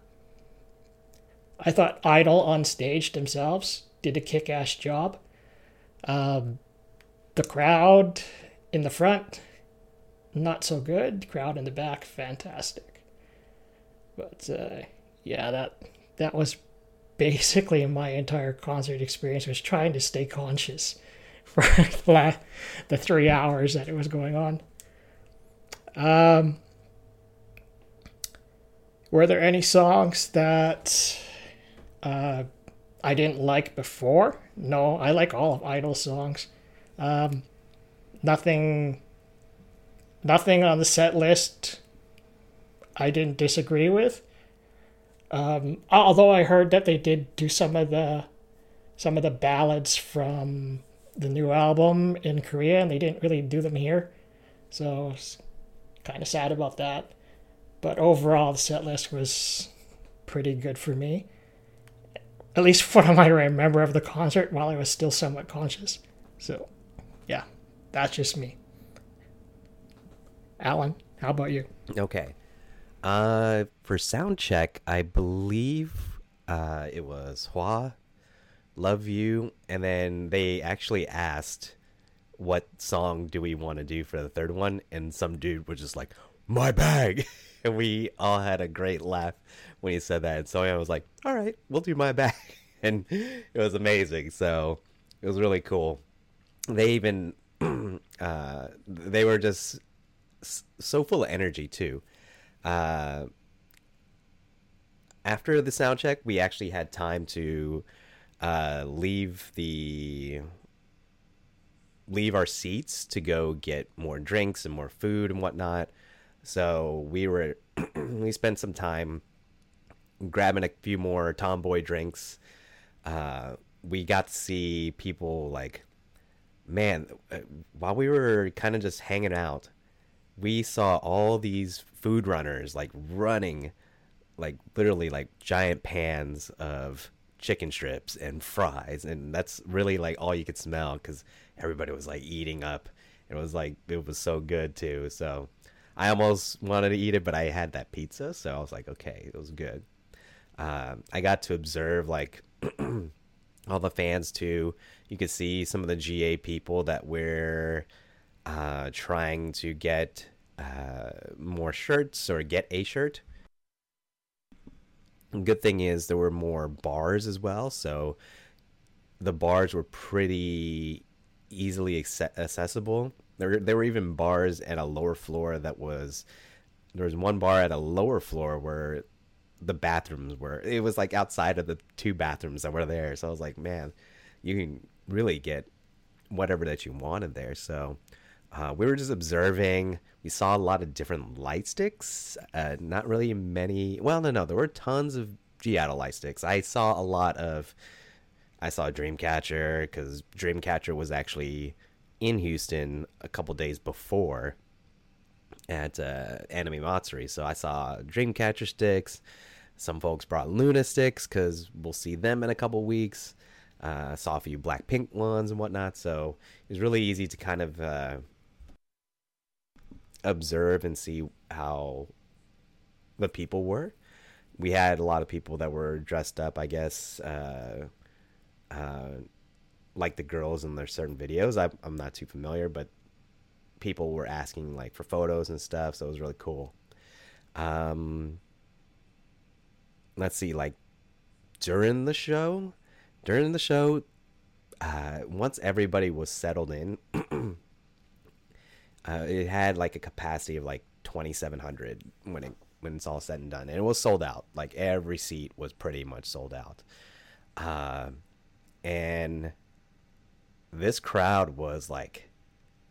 I thought (G)I-DLE on stage themselves did a kick-ass job. Um, the crowd in the front, not so good. Crowd in the back, fantastic. But uh, yeah, that that was basically my entire concert experience was trying to stay conscious for the three hours that it was going on. Um, were there any songs that uh, I didn't like before? No, I like all of (G)I-DLE's songs. Um, nothing, nothing on the set list I didn't disagree with. Um, although I heard that they did do some of the some of the ballads from the new album in Korea, and they didn't really do them here, so kind of sad about that. But overall, the set list was pretty good for me. At least from what I remember of the concert while I was still somewhat conscious. So yeah, that's just me. Alan, how about you? Okay. Uh, for sound check, I believe uh, it was HWAA, Love You, and then they actually asked what song do we want to do for the third one, and some dude was just like, "My bag," and we all had a great laugh when he said that. And so I was like, "All right, we'll do my bag," and it was amazing. So it was really cool they even uh, they were just so full of energy too. Uh, after the sound check, we actually had time to uh, leave the leave our seats to go get more drinks and more food and whatnot. So we were we spent some time grabbing a few more tomboy drinks. Uh, we got to see people like man, uh, while we were kind of just hanging out, we saw all these food runners like running, like literally like giant pans of chicken strips and fries, and that's really like all you could smell because everybody was like eating up. It was like it was so good too. So I almost wanted to eat it, but I had that pizza, so I was like, okay, it was good. Um, I got to observe like all the fans too. You could see some of the GA people that were uh, trying to get uh, more shirts or get a shirt. Good thing is there were more bars as well, so the bars were pretty easily accessible. There, there were even bars at a lower floor that was. There was one bar at a lower floor where the bathrooms were. It was like outside of the two bathrooms that were there. So I was like, man, you can really get whatever that you wanted there. So uh, we were just observing. We saw a lot of different light sticks. Uh, not really many. Well, no, no, there were tons of Giada light sticks. I saw a lot of. I saw Dreamcatcher because Dreamcatcher was actually in Houston a couple days before at uh, Anime Matsuri. So I saw Dreamcatcher sticks. Some folks brought LOONA sticks because we'll see them in a couple weeks. Uh, saw a few Blackpink ones and whatnot. So it was really easy to kind of uh, observe and see how the people were. We had a lot of people that were dressed up, I guess, uh, uh, like the girls in their certain videos. I, I'm not too familiar, but people were asking like for photos and stuff, so it was really cool. Um, let's see, like during the show, during the show, uh, once everybody was settled in, uh, it had like a capacity of like 2,700 when it when it's all said and done, and it was sold out. Like every seat was pretty much sold out, uh, and this crowd was like,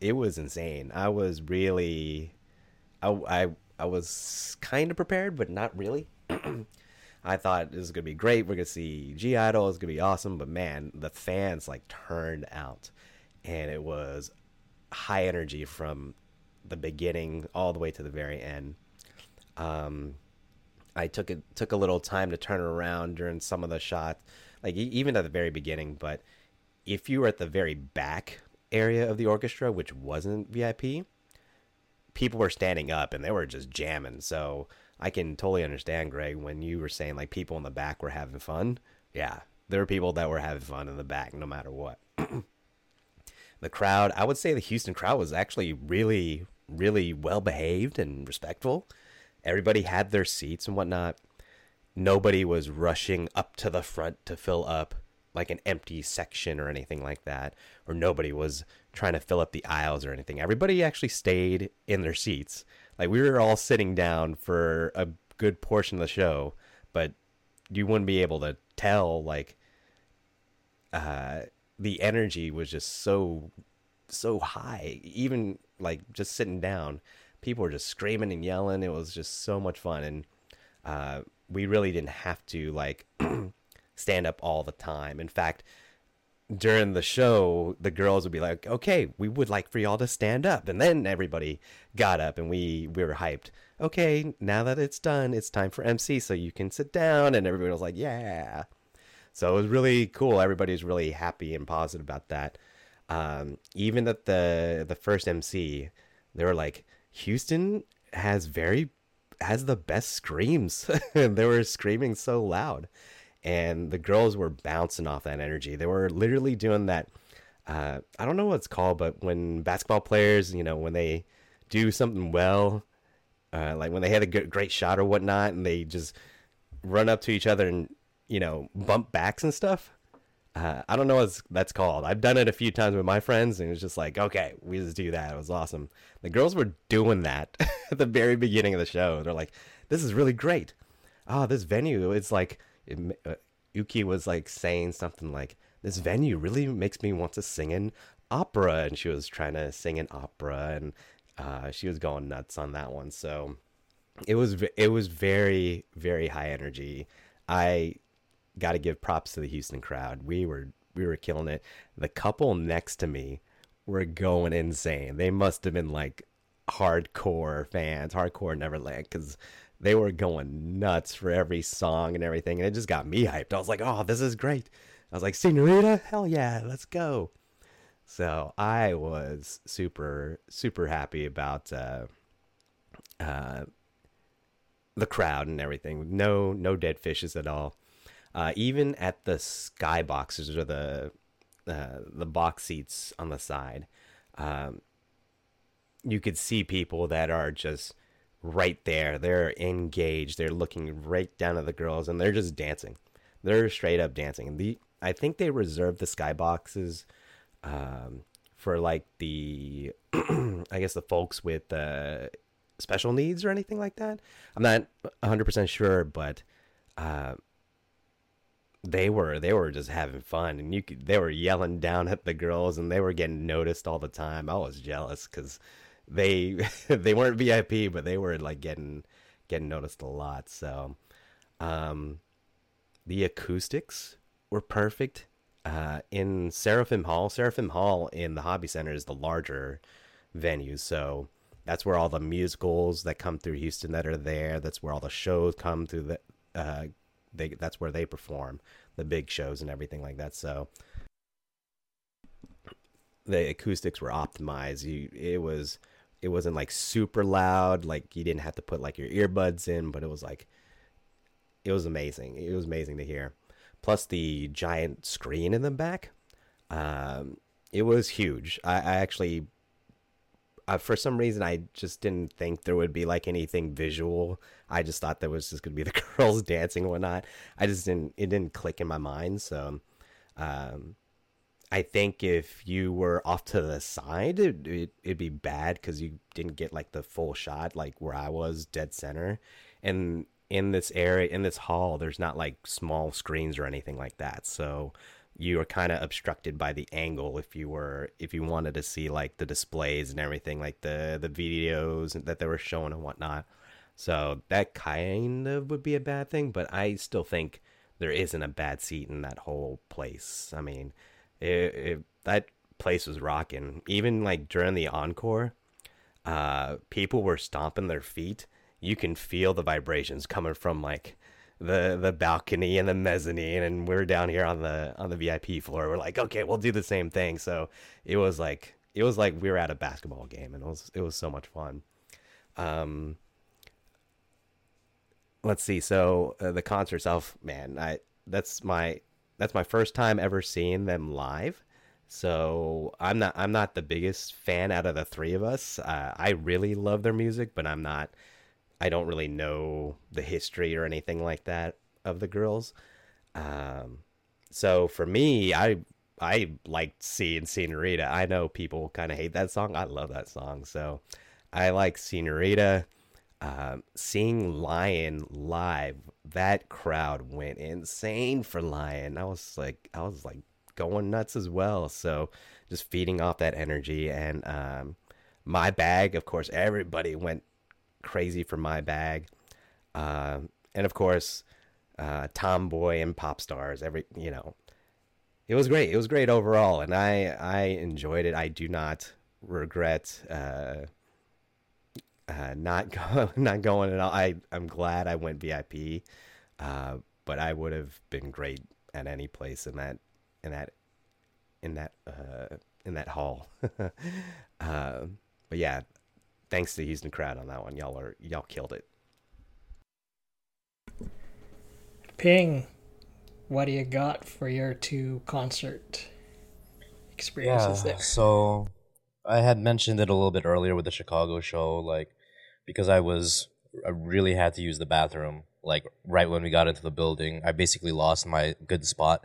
it was insane. I was really, I I, I was kind of prepared, but not really. I thought this was gonna be great. We're gonna see (G)I-DLE. It's gonna be awesome. But man, the fans like turned out, and it was high energy from the beginning all the way to the very end. Um, I took it took a little time to turn around during some of the shots, like even at the very beginning. But if you were at the very back area of the orchestra, which wasn't VIP, people were standing up and they were just jamming. So I can totally understand, Greg, when you were saying like people in the back were having fun. Yeah, there were people that were having fun in the back, no matter what. the crowd, I would say the Houston crowd was actually really, really well behaved and respectful. Everybody had their seats and whatnot. Nobody was rushing up to the front to fill up like an empty section or anything like that, or nobody was trying to fill up the aisles or anything. Everybody actually stayed in their seats. Like we were all sitting down for a good portion of the show, but you wouldn't be able to tell like uh the energy was just so so high. Even like just sitting down, people were just screaming and yelling. It was just so much fun and uh we really didn't have to like stand up all the time. In fact, during the show, the girls would be like, "Okay, we would like for y'all to stand up," and then everybody got up, and we we were hyped. Okay, now that it's done, it's time for MC, so you can sit down, and everybody was like, "Yeah." So it was really cool. Everybody was really happy and positive about that. Um, even at the the first MC, they were like, "Houston has very has the best screams." they were screaming so loud and the girls were bouncing off that energy. They were literally doing that. Uh, I don't know what it's called, but when basketball players, you know, when they do something well, uh, like when they had a good, great shot or whatnot, and they just run up to each other and you know bump backs and stuff. Uh, I don't know what that's called. I've done it a few times with my friends, and it was just like, okay, we just do that. It was awesome. The girls were doing that at the very beginning of the show. They're like, "This is really great. Oh, this venue, it's like." It, uh, Yuqi was like saying something like, "This venue really makes me want to sing an opera," and she was trying to sing an opera, and uh, she was going nuts on that one. So it was it was very very high energy. I got to give props to the Houston crowd. We were we were killing it. The couple next to me were going insane. They must have been like hardcore fans, hardcore Neverland, because they were going nuts for every song and everything, and it just got me hyped. I was like, "Oh, this is great!" I was like, "Senorita, hell yeah, let's go!" So I was super super happy about uh, uh, the crowd and everything. No no dead fishes at all. Uh, even at the sky boxes or the uh, the box seats on the side, um, you could see people that are just right there. They're engaged. They're looking right down at the girls and they're just dancing. They're straight up dancing. The I think they reserved the skyboxes um, for like the I guess the folks with uh, special needs or anything like that. I'm not 100% sure, but uh, they were they were just having fun and you could, they were yelling down at the girls and they were getting noticed all the time. I was jealous cuz they they weren't VIP, but they were like getting getting noticed a lot. So, um, the acoustics were perfect. Uh, in Sarofim Hall, Sarofim Hall in the Hobby Center is the larger venue, so that's where all the musicals that come through Houston that are there. That's where all the shows come through. The uh, they that's where they perform the big shows and everything like that. So the acoustics were optimized. You, it was it wasn't like super loud like you didn't have to put like your earbuds in but it was like it was amazing it was amazing to hear plus the giant screen in the back um, it was huge I, I, actually uh, for some reason I just didn't think there would be like anything visual. I just thought there was just gonna be the girls dancing and whatnot. I just didn't it didn't click in my mind. So um, I think if you were off to the side, it, it, it'd be bad because you didn't get like the full shot, like where I was dead center. And in this area, in this hall, there's not like small screens or anything like that. So you are kind of obstructed by the angle if you were if you wanted to see like the displays and everything like the the videos that they were showing and whatnot so that kind of would be a bad thing but i still think there isn't a bad seat in that whole place i mean it, it, that place was rocking even like during the encore uh people were stomping their feet you can feel the vibrations coming from like the the balcony and the mezzanine and we're down here on the on the VIP floor. We're like, okay, we'll do the same thing. So it was like it was like we were at a basketball game and it was it was so much fun. Um let's see. So uh, the concert itself, man, I that's my that's my first time ever seeing them live. So I'm not I'm not the biggest fan out of the three of us. Uh, I really love their music, but I'm not I don't really know the history or anything like that of the girls. Um, so for me, I I liked seeing Senorita. I know people kind of hate that song. I love that song. So I like Senorita. Um, seeing Lion live, that crowd went insane for Lion. I was like, I was like going nuts as well. So just feeding off that energy and um, my bag. Of course, everybody went crazy for my bag. Uh, and of course, uh, Tomboy and Pop Stars. Every you know, it was great. It was great overall, and I I enjoyed it. I do not regret uh, uh, not go, not going at all. I I'm glad I went VIP, uh, but I would have been great at any place in that in that in that uh, in that hall. uh, but yeah, thanks to Houston crowd on that one. Y'all are y'all killed it. Ping, what do you got for your two concert experiences yeah, there? So I had mentioned it a little bit earlier with the Chicago show, like because I was I really had to use the bathroom. Like right when we got into the building, I basically lost my good spot,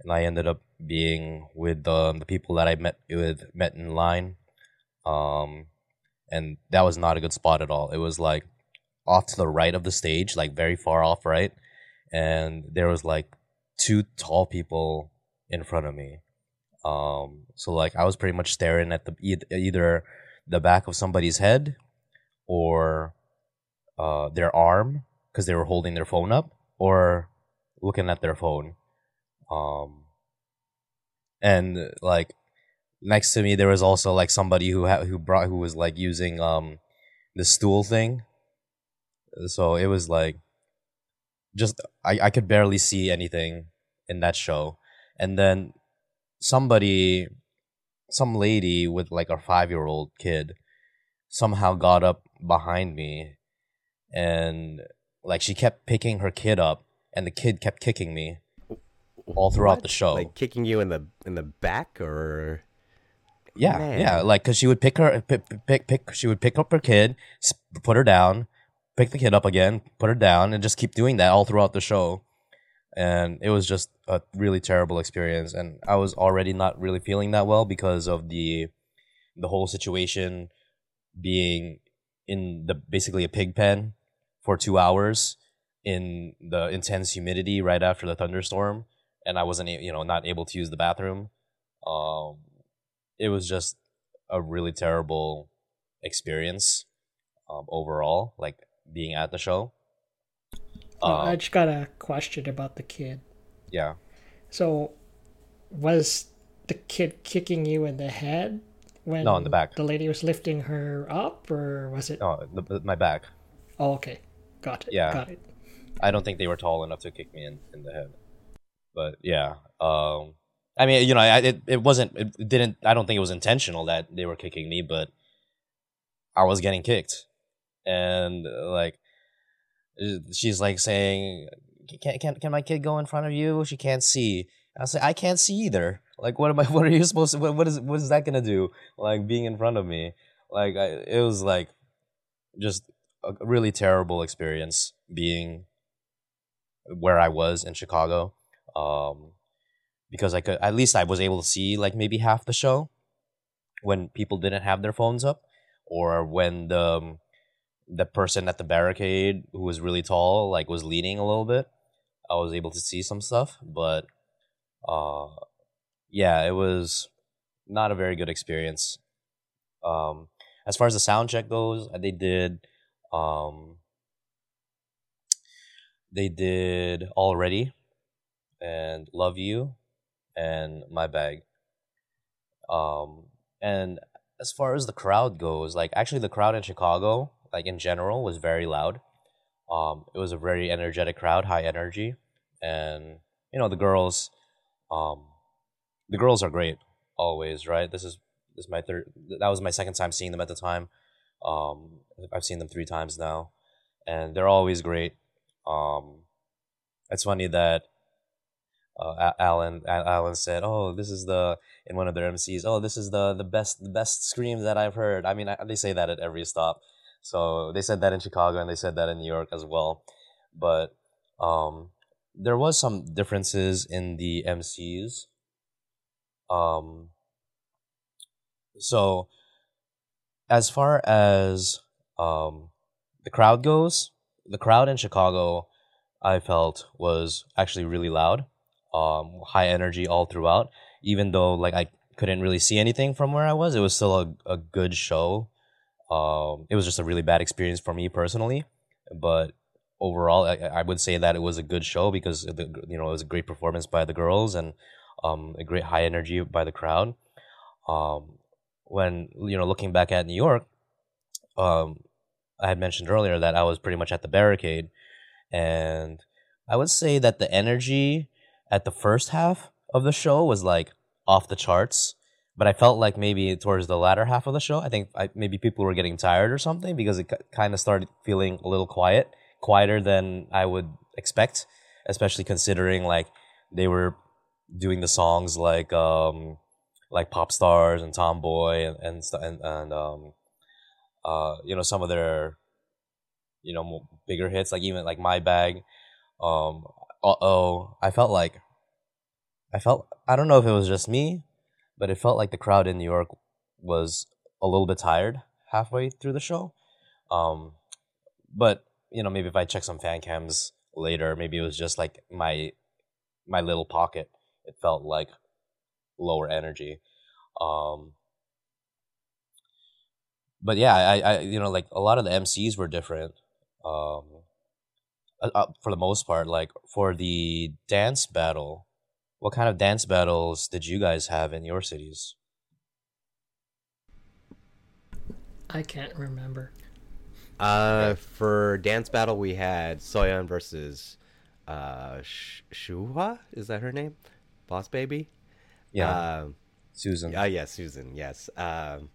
and I ended up being with the the people that I met with met in line. Um, and that was not a good spot at all. It was like off to the right of the stage, like very far off right, and there was like two tall people in front of me. Um, so like I was pretty much staring at the either the back of somebody's head or uh, their arm because they were holding their phone up or looking at their phone. Um, and like next to me there was also like somebody who ha- who brought who was like using um the stool thing so it was like just I, I could barely see anything in that show and then somebody some lady with like a five year old kid somehow got up behind me and like she kept picking her kid up and the kid kept kicking me all throughout What? the show Like kicking you in the in the back or Yeah, Man. yeah, like because she would pick her, pick, pick, pick, she would pick up her kid, put her down, pick the kid up again, put her down, and just keep doing that all throughout the show. And it was just a really terrible experience, and I was already not really feeling that well because of the, the whole situation, being in the basically a pig pen for two hours in the intense humidity right after the thunderstorm, and I wasn't, you know, not able to use the bathroom. Um, it was just a really terrible experience um, overall, like being at the show. Oh, I Um, just got a question about the kid. yeah, So, was the kid kicking you in the head when No, in the back. the lady was lifting her up, or was it? no, the, my back. Oh, okay, got it. Yeah. got it. I don't think they were tall enough to kick me in, in the head. But yeah, um, I mean, you know, I, it it wasn't, it didn't. I don't think it was intentional that they were kicking me, but I was getting kicked, and uh, like, uh, she's like saying, "Can can can my kid go in front of you? She can't see." I say, "I can't see either." Like, what am I? What are you supposed to? What, what is what is that gonna do? Like being in front of me. like I, it was like just a really terrible experience being where I was in Chicago. Um, because I could at least I was able to see like maybe half the show when people didn't have their phones up or when the um, the person at the barricade who was really tall like was leaning a little bit i was able to see some stuff but uh yeah it was not a very good experience. Um as far as the sound check goes they did um they did already and love you and my bag. Um and as far as the crowd goes like actually the crowd in chicago like in general was very loud um it was a very energetic crowd high energy and you know the girls um the girls are great always right this is this is my third that was my second time seeing them at the time um i've seen them three times now and they're always great um it's funny that uh, Alan Alan said, "Oh, this is the in one of their MCs. Oh, this is the the best the best scream that I've heard." I mean, I, they say that at every stop. So they said that in Chicago and they said that in New York as well. But um, there was some differences in the MCs. Um, so as far as um, the crowd goes, the crowd in Chicago, I felt was actually really loud um, high energy all throughout. Even though like I couldn't really see anything from where I was, it was still a, a good show. Um, it was just a really bad experience for me personally, but overall, I, I would say that it was a good show because the, you know it was a great performance by the girls and um, a great high energy by the crowd. Um, when you know looking back at New York, um, I had mentioned earlier that I was pretty much at the barricade, and I would say that the energy at the first half of the show was like off the charts. But I felt like maybe towards the latter half of the show, I think I, maybe people were getting tired or something because it kind of started feeling a little quiet, quieter than I would expect, especially considering like they were doing the songs like um like pop stars and tomboy and and and, and um uh you know some of their you know bigger hits like even like my bag. Um uh oh, I felt like I felt I don't know if it was just me, but it felt like the crowd in New York was a little bit tired halfway through the show. Um, but you know, maybe if I check some fan cams later, maybe it was just like my my little pocket. It felt like lower energy. Um, but yeah, I, I, you know, like a lot of the MCs were different. Um, uh, uh, for the most part, like for the dance battle, what kind of dance battles did you guys have in your cities? I can't remember. Uh, for dance battle, we had Soyeon versus uh Shuhua. Is that her name? Boss Baby. Yeah. Uh, Susan. Uh, yeah, Susan. Yes. Um.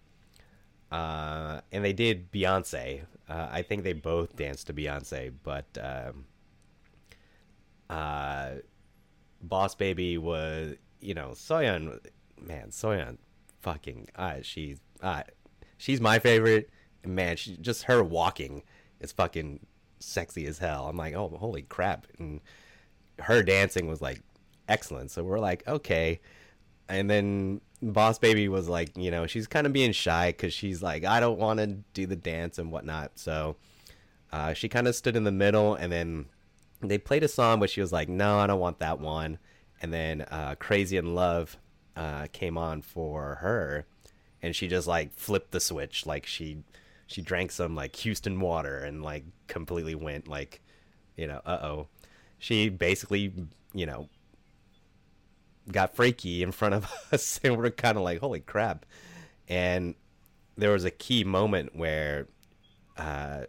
Uh, and they did Beyonce. Uh, I think they both danced to Beyonce, but um, uh, Boss Baby was, you know, Soyeon, man, Soyeon, fucking, uh, she's, uh, she's my favorite. Man, she just her walking is fucking sexy as hell. I'm like, oh, holy crap! And her dancing was like excellent. So we're like, okay. And then Boss Baby was like, you know, she's kind of being shy because she's like, I don't want to do the dance and whatnot. So uh, she kind of stood in the middle, and then they played a song, but she was like, no, I don't want that one. And then uh, Crazy in Love uh, came on for her, and she just like flipped the switch, like she she drank some like Houston water and like completely went like, you know, uh oh. She basically, you know, got freaky in front of us and we're kind of like holy crap and there was a key moment where uh,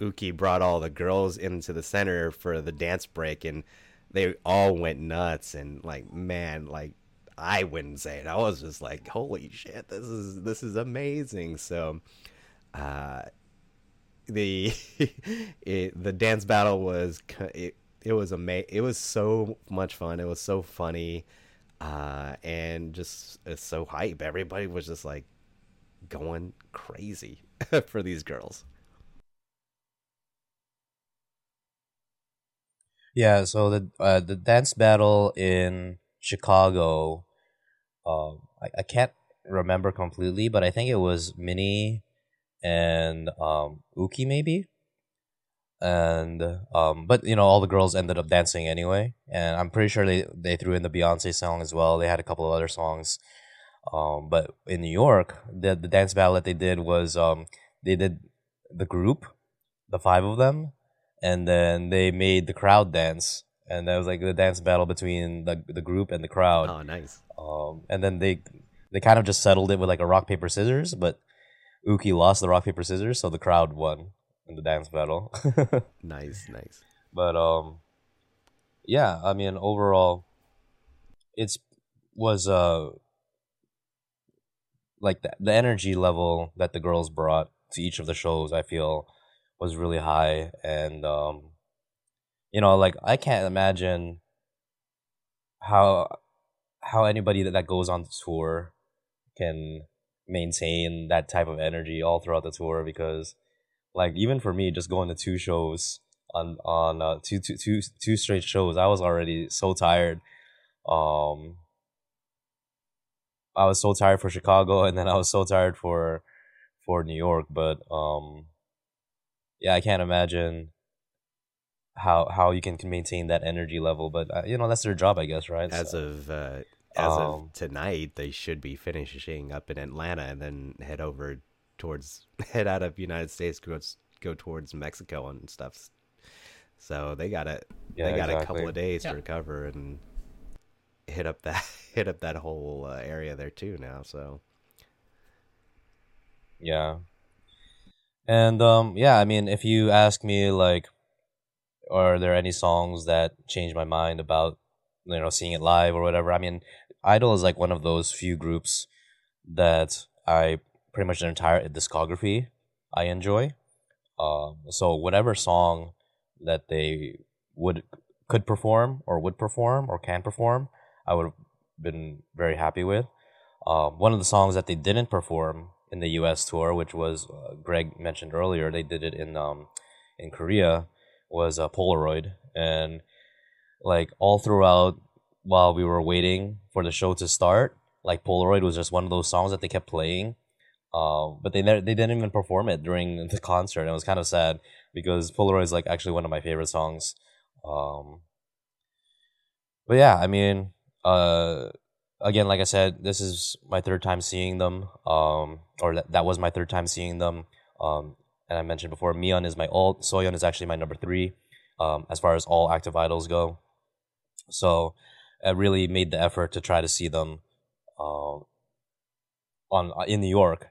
Yuqi brought all the girls into the center for the dance break and they all went nuts and like man like i wouldn't say it i was just like holy shit this is this is amazing so uh the it, the dance battle was it, it was ama- it was so much fun it was so funny uh, and just it's so hype. Everybody was just like going crazy for these girls. Yeah, so the uh, the dance battle in Chicago, uh, I, I can't remember completely, but I think it was Minnie and um, Yuqi maybe. And um, but you know all the girls ended up dancing anyway, and I'm pretty sure they they threw in the Beyonce song as well. They had a couple of other songs, um, but in New York, the the dance battle that they did was um, they did the group, the five of them, and then they made the crowd dance, and that was like the dance battle between the the group and the crowd. Oh, nice. Um, and then they they kind of just settled it with like a rock paper scissors, but Yuqi lost the rock paper scissors, so the crowd won in the dance battle. nice, nice. But um, yeah, I mean overall, it's was uh like the, the energy level that the girls brought to each of the shows. I feel was really high, and um, you know, like I can't imagine how how anybody that, that goes on the tour can maintain that type of energy all throughout the tour because like even for me just going to two shows on on uh, two, two, two, two straight shows i was already so tired. Um i was so tired for chicago and then i was so tired for for new york but um yeah i can't imagine how how you can maintain that energy level but uh, you know that's their job i guess right as so, of uh, as um, of tonight, they should be finishing up in Atlanta and then head over towards head out of United States, go go towards Mexico and stuff. So they got it. Yeah, they got exactly. a couple of days Yeah. to recover and hit up that hit up that whole uh, area there too now. So Yeah. And um yeah, I mean if you ask me like are there any songs that changed my mind about you know seeing it live or whatever? I mean, (G)I-DLE is like one of those few groups that I pretty much their entire discography I enjoy. Um so whatever song that they would could perform or would perform or can perform, I would have been very happy with. Um, one of the songs that they didn't perform in the U.S. tour, which was uh, Greg mentioned earlier, they did it in um, in Korea, was uh, Polaroid, and like all throughout while we were waiting for the show to start, like Polaroid was just one of those songs that they kept playing. Um, but they ne- they didn't even perform it during the concert. And it was kind of sad because Polaroid is like actually one of my favorite songs. Um, but yeah, I mean, uh, again, like I said, this is my third time seeing them. Um, or that, that was my third time seeing them. Um, and I mentioned before, Miyeon is my alt. Soyeon is actually my number three, um, as far as all active idols go. So I really made the effort to try to see them, um, on in New York,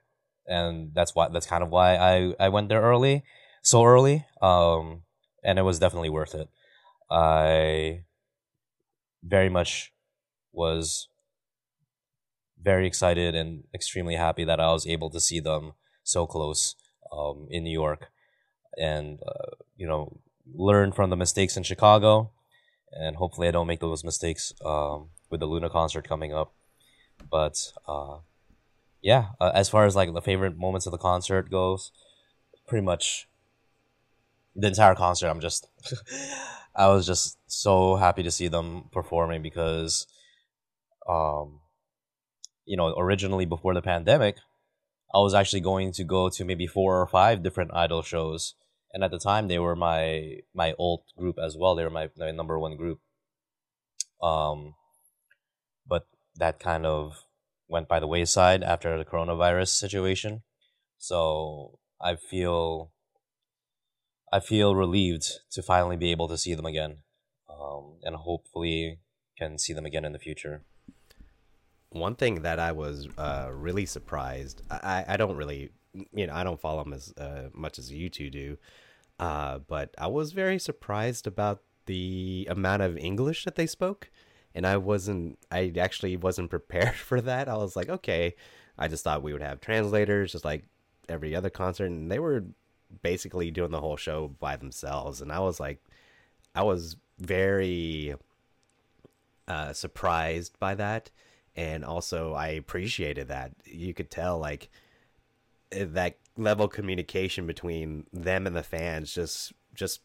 and that's why that's kind of why I I went there early, so early. Um, and it was definitely worth it. I very much was very excited and extremely happy that I was able to see them so close um, in New York, and uh, you know learn from the mistakes in Chicago, and hopefully I don't make those mistakes um, with the LOONA concert coming up. But uh, yeah, uh, as far as like the favorite moments of the concert goes, pretty much the entire concert. I'm just I was just so happy to see them performing because um you know originally before the pandemic I was actually going to go to maybe four or five different idol shows. And at the time they were my my old group as well. They were my, my number one group. Um but that kind of went by the wayside after the coronavirus situation. So I feel I feel relieved to finally be able to see them again, um, and hopefully can see them again in the future. One thing that I was uh, really surprised. I, I don't really, you know, I don't follow them as uh, much as you two do, uh, but I was very surprised about the amount of English that they spoke, and I wasn't. I actually wasn't prepared for that. I was like, okay, I just thought we would have translators, just like every other concert, and they were basically doing the whole show by themselves, and I was like, I was very uh, surprised by that, and also I appreciated that. You could tell like eh, that level of communication between them and the fans just just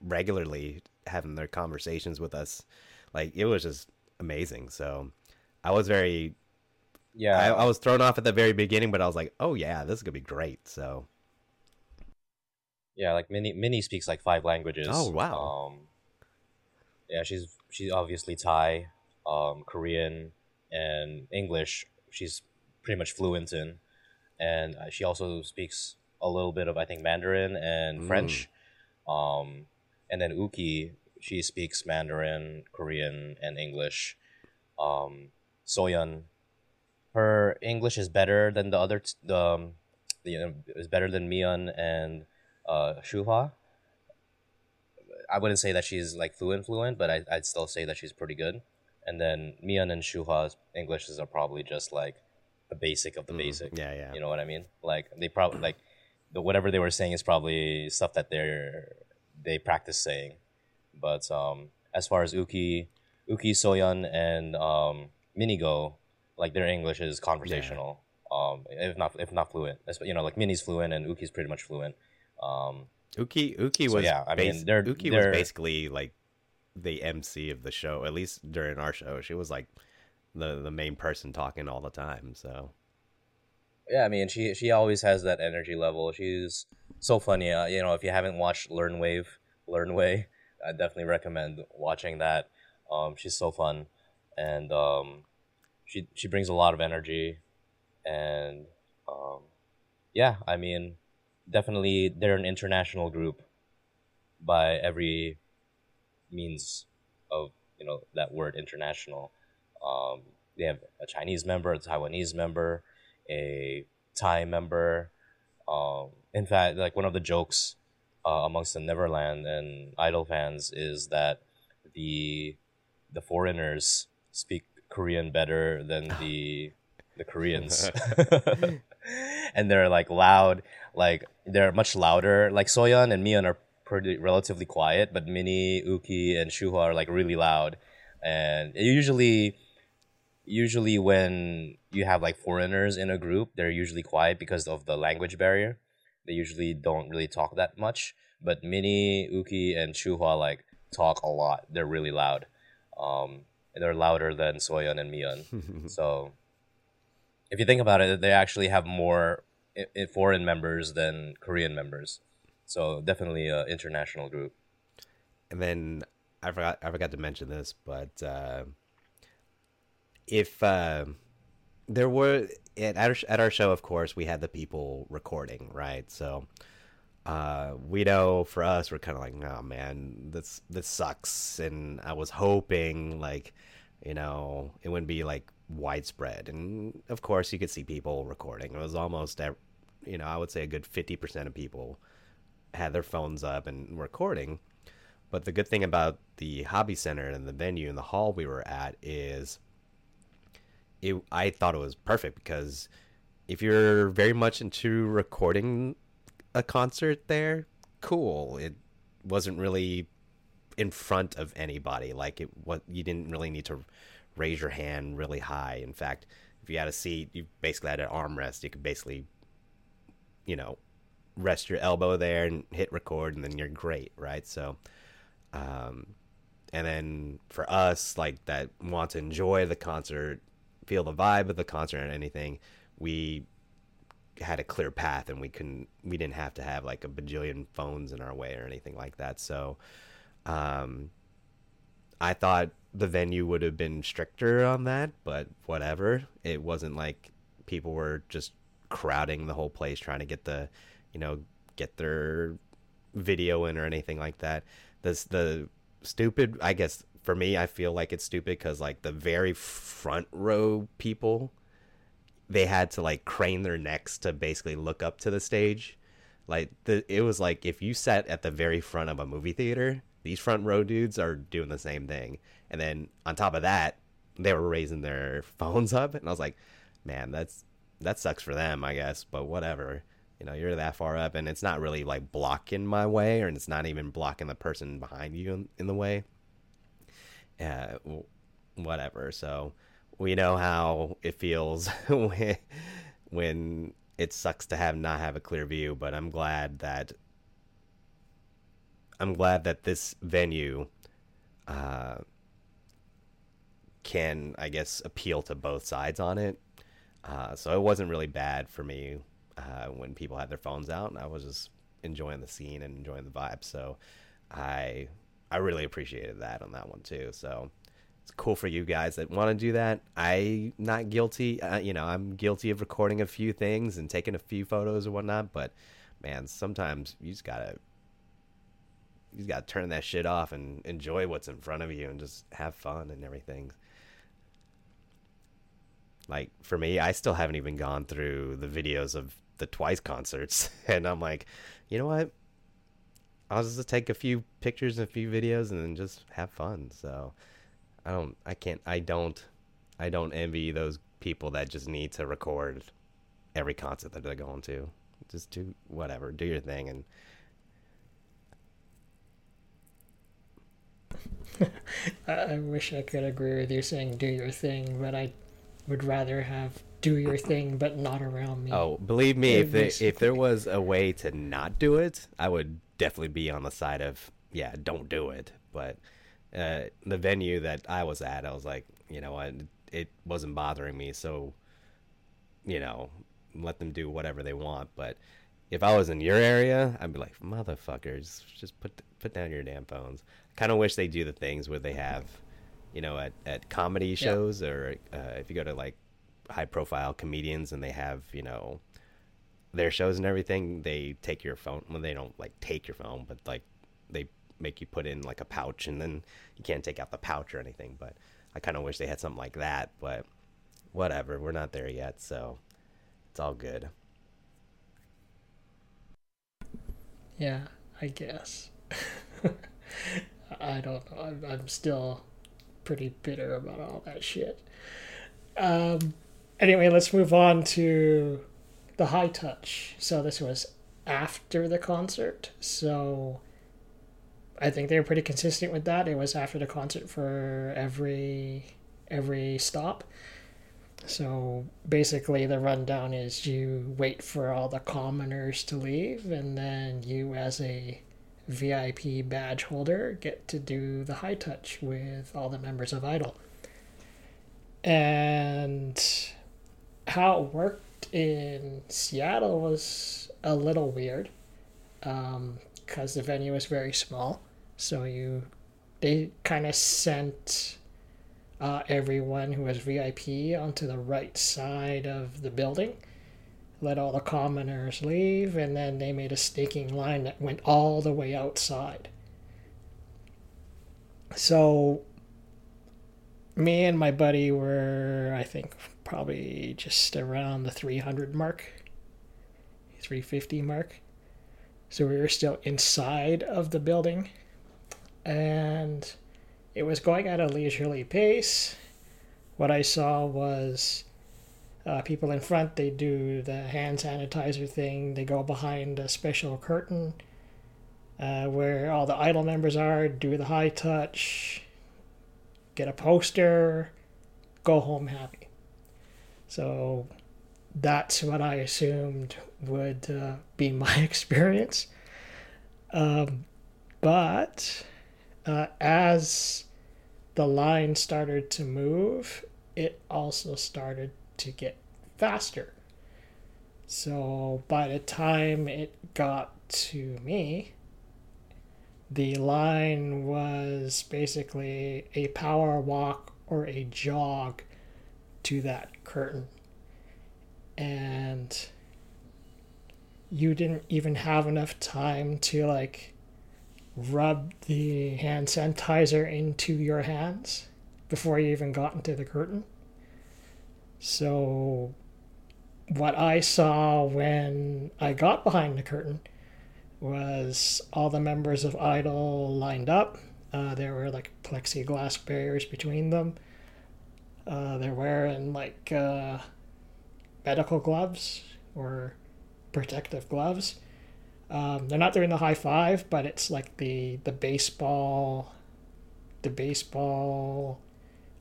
regularly having their conversations with us like it was just amazing so i was very Yeah, I, I was thrown off at the very beginning but i was like oh yeah this is gonna be great so yeah. Like Minnie, Minnie speaks like five languages. Oh, wow. Um, yeah, she's she's obviously Thai, um, Korean, and English. She's pretty much fluent in, and uh, she also speaks a little bit of I think Mandarin and Mm. French. Um, and then Yuqi, she speaks Mandarin, Korean, and English. Um, Soyeon, her English is better than the other. T- the um, you know, is better than Miyeon and uh, Shuhua. I wouldn't say that she's like fluent, fluent, but I, I'd still say that she's pretty good. And then Miyeon and Shuhua's Englishes are probably just like the basic of the mm, basic. yeah yeah You know what I mean? Like they probably like the whatever they were saying is probably stuff that they're they practice saying. But um, as far as Yuqi, Yuqi Soyeon and um, Minigo, like their English is conversational. Um, if not if not fluent, you know, like Minnie's fluent and Yuqi's pretty much fluent. Um, Yuqi Yuqi So, was yeah, I mean, they're- Yuqi they're- was basically like the MC of the show. At least during our show, she was like the the main person talking all the time. So yeah, I mean, she she always has that energy level. She's so funny. Uh, you know, if you haven't watched Learn Wave, Learn Way, I definitely recommend watching that. Um, she's so fun, and um, she she brings a lot of energy, and um, yeah, I mean, definitely they're an international group by every means of you know that word international. Um, they have a Chinese member, a Taiwanese member, a Thai member. Um, in fact, like one of the jokes uh, amongst the Neverland and (G)I-DLE fans is that the the foreigners speak Korean better than the the Koreans, and they're like loud, like they're much louder. Like Soyeon and Miyeon are pretty relatively quiet, but Minnie, Yuqi, and Shuhua are like really loud, and usually usually when you have like foreigners in a group, they're usually quiet because of the language barrier. They usually don't really talk that much. But Minnie, Yuqi, and Shuhua like talk a lot. They're really loud. Um, and they're louder than Soyeon and Miyeon. so if you think about it, they actually have more i- i- foreign members than Korean members. So definitely an international group. and then I forgot I forgot to mention this, but uh, if uh, there were at our at our show, of course, we had the people recording, right? So uh, we know for us, we're kind of like, oh man, this this sucks, and I was hoping like, you know, it wouldn't be like widespread, and of course, you could see people recording. It was almost, you know, I would say a good fifty percent of people had their phones up and recording. But the good thing about the hobby center and the venue and the hall we were at is it I thought it was perfect because if you're very much into recording a concert there, cool. It wasn't really in front of anybody. Like it what you didn't really need to raise your hand really high. In fact, if you had a seat, you basically had an armrest. You could basically you know, rest your elbow there and hit record and then you're great, right? So um and then for us like that want to enjoy the concert, feel the vibe of the concert and anything, we had a clear path and we couldn't we didn't have to have like a bajillion phones in our way or anything like that. So um I thought the venue would have been stricter on that, but whatever. It wasn't like people were just crowding the whole place trying to get the, you know, get their video in or anything like that. This the stupid. I guess for me, I feel like it's stupid because like the very front row people, they had to like crane their necks to basically look up to the stage. Like the it was like if you sat at the very front of a movie theater, these front row dudes are doing the same thing. And then on top of that, they were raising their phones up and I was like, man, that's that sucks for them, I guess, but whatever. You know, you're that far up and it's not really like blocking my way or it's not even blocking the person behind you in, in the way. Uh, whatever. So we know how it feels when, when it sucks to have not have a clear view, but I'm glad that I'm glad that this venue uh, can, I guess, appeal to both sides on it. Uh, so it wasn't really bad for me uh, when people had their phones out, and I was just enjoying the scene and enjoying the vibe. So I I really appreciated that on that one too. So it's cool for you guys that want to do that. I not guilty. Uh, you know, I'm guilty of recording a few things and taking a few photos or whatnot. But man, sometimes you just gotta you just gotta turn that shit off and enjoy what's in front of you and just have fun and everything. Like for me, I still haven't even gone through the videos of the Twice concerts, and I'm like, you know what? I'll just take a few pictures and a few videos and then just have fun. So I don't, I can't, I don't, I don't envy those people that just need to record every concert that they're going to. Just do whatever, do your thing, and I wish I could agree with you saying do your thing, but I would rather have do your thing but not around me. Oh, believe me, if there, if there was a way to not do it, I would definitely be on the side of yeah, don't do it. But uh, the venue that I was at, I was like, you know what, it wasn't bothering me, so you know, let them do whatever they want. But if I was in your area, I'd be like, motherfuckers, just put put down your damn phones. I kind of wish they do the things where they have, you know, at at comedy shows yeah. or uh, if you go to like high profile comedians and they have you know their shows and everything they take your phone well they don't like take your phone but like they make you put in like a pouch and then you can't take out the pouch or anything but i kind of wish they had something like that but whatever we're not there yet so it's all good. Yeah i guess. I don't know I'm, I'm still pretty bitter about all that shit. Um anyway, let's move on to the high touch. So this was after the concert. So I think they were pretty consistent with that. It was after the concert for every every stop. So basically the rundown is you wait for all the commoners to leave and then you as a VIP badge holder get to do the high touch with all the members of (G)I-DLE. And how it worked in Seattle was a little weird because um, the venue was very small. So you, they kind of sent uh, everyone who was VIP onto the right side of the building, let all the commoners leave, and then they made a staking line that went all the way outside. So me and my buddy were, I think, probably just around the 300 mark, 350 mark. So we were still inside of the building, and it was going at a leisurely pace. What I saw was uh, people in front, they do the hand sanitizer thing, they go behind a special curtain. Uh, where all the idol members are, do the high touch, get a poster, go home happy. So that's what I assumed would uh, be my experience. Um, but uh, as the line started to move, it also started to get faster. So by the time it got to me, the line was basically a power walk or a jog to that curtain. And you didn't even have enough time to like rub the hand sanitizer into your hands before you even got into the curtain. So, what I saw when I got behind the curtain was all the members of (G)I-DLE lined up. Uh, there were like plexiglass barriers between them. Uh, they're wearing like uh, medical gloves or protective gloves. Um, they're not doing the high five, but it's like the the baseball, the baseball.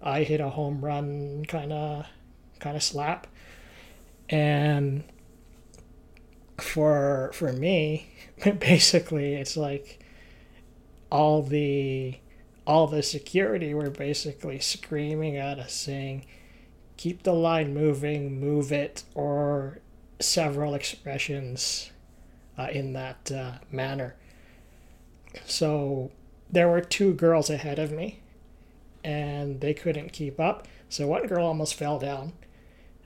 I hit a home run kind of kind of slap, and for for me, basically, it's like all the all the security were basically screaming at us saying, "Keep the line moving, move it," or several expressions uh, in that uh, manner. So there were two girls ahead of me, and they couldn't keep up. So one girl almost fell down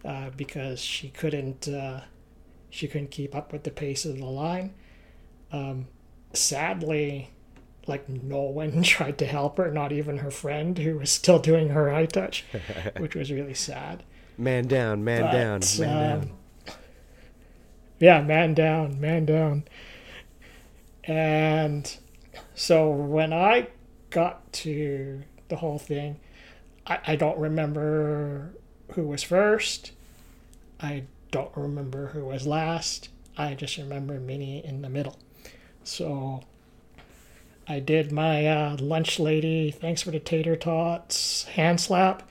uh, because she couldn't uh, she couldn't keep up with the pace of the line. Um, sadly, like no one tried to help her, not even her friend who was still doing her high touch, which was really sad. Man down, man But, down, man um, down. Yeah, man down, man down. And so when I got to the whole thing, I, I don't remember who was first. I don't remember who was last. I just remember Minnie in the middle. So I did my uh, lunch lady, thanks for the tater tots hand slap,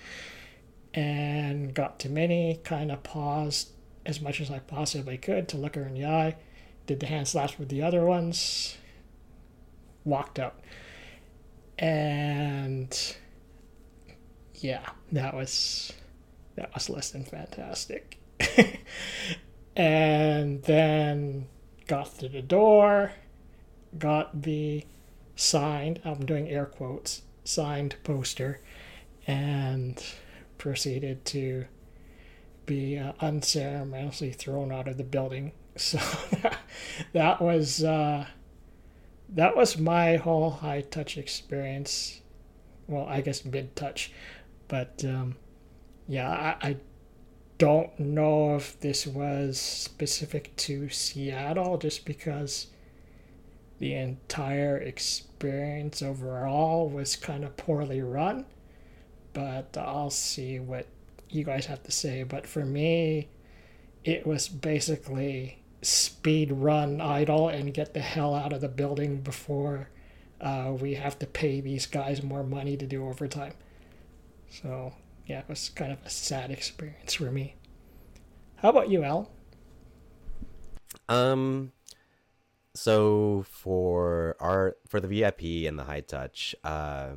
and got to Minnie, kind of paused as much as I possibly could to look her in the eye, did the hand slaps with the other ones, walked out. And yeah, that was that was less than fantastic. and then got to the door, got the signed, I'm doing air quotes, signed poster, and proceeded to be uh, unceremoniously thrown out of the building. So that, was uh, that was my whole high touch experience. Well, I guess mid touch, but um, yeah, I, I don't know if this was specific to Seattle, just because the entire experience overall was kind of poorly run. But I'll see what you guys have to say. But for me, it was basically speed run (G)I-DLE and get the hell out of the building before uh, we have to pay these guys more money to do overtime. So yeah, it was kind of a sad experience for me. How about you, Al? Um, so for our for the VIP and the high touch, uh,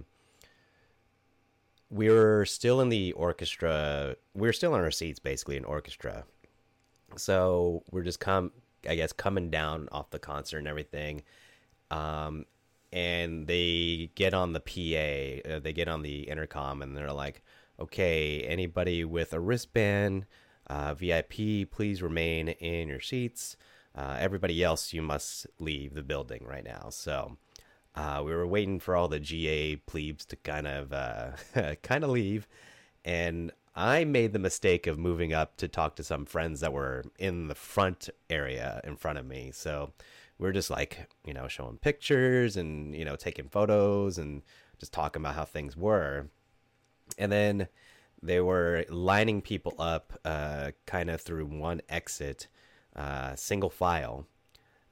we were still in the orchestra. We were still in our seats, basically in orchestra. So we're just come, I guess, coming down off the concert and everything. Um, and they get on the PA, uh, they get on the intercom, and they're like, "Okay, anybody with a wristband, uh, VIP, please remain in your seats. Uh, everybody else, you must leave the building right now." So uh, we were waiting for all the GA plebes to kind of uh, kind of leave, and I made the mistake of moving up to talk to some friends that were in the front area in front of me. So we are just like, you know, showing pictures and, you know, taking photos and just talking about how things were. And then they were lining people up uh, kind of through one exit, uh, single file.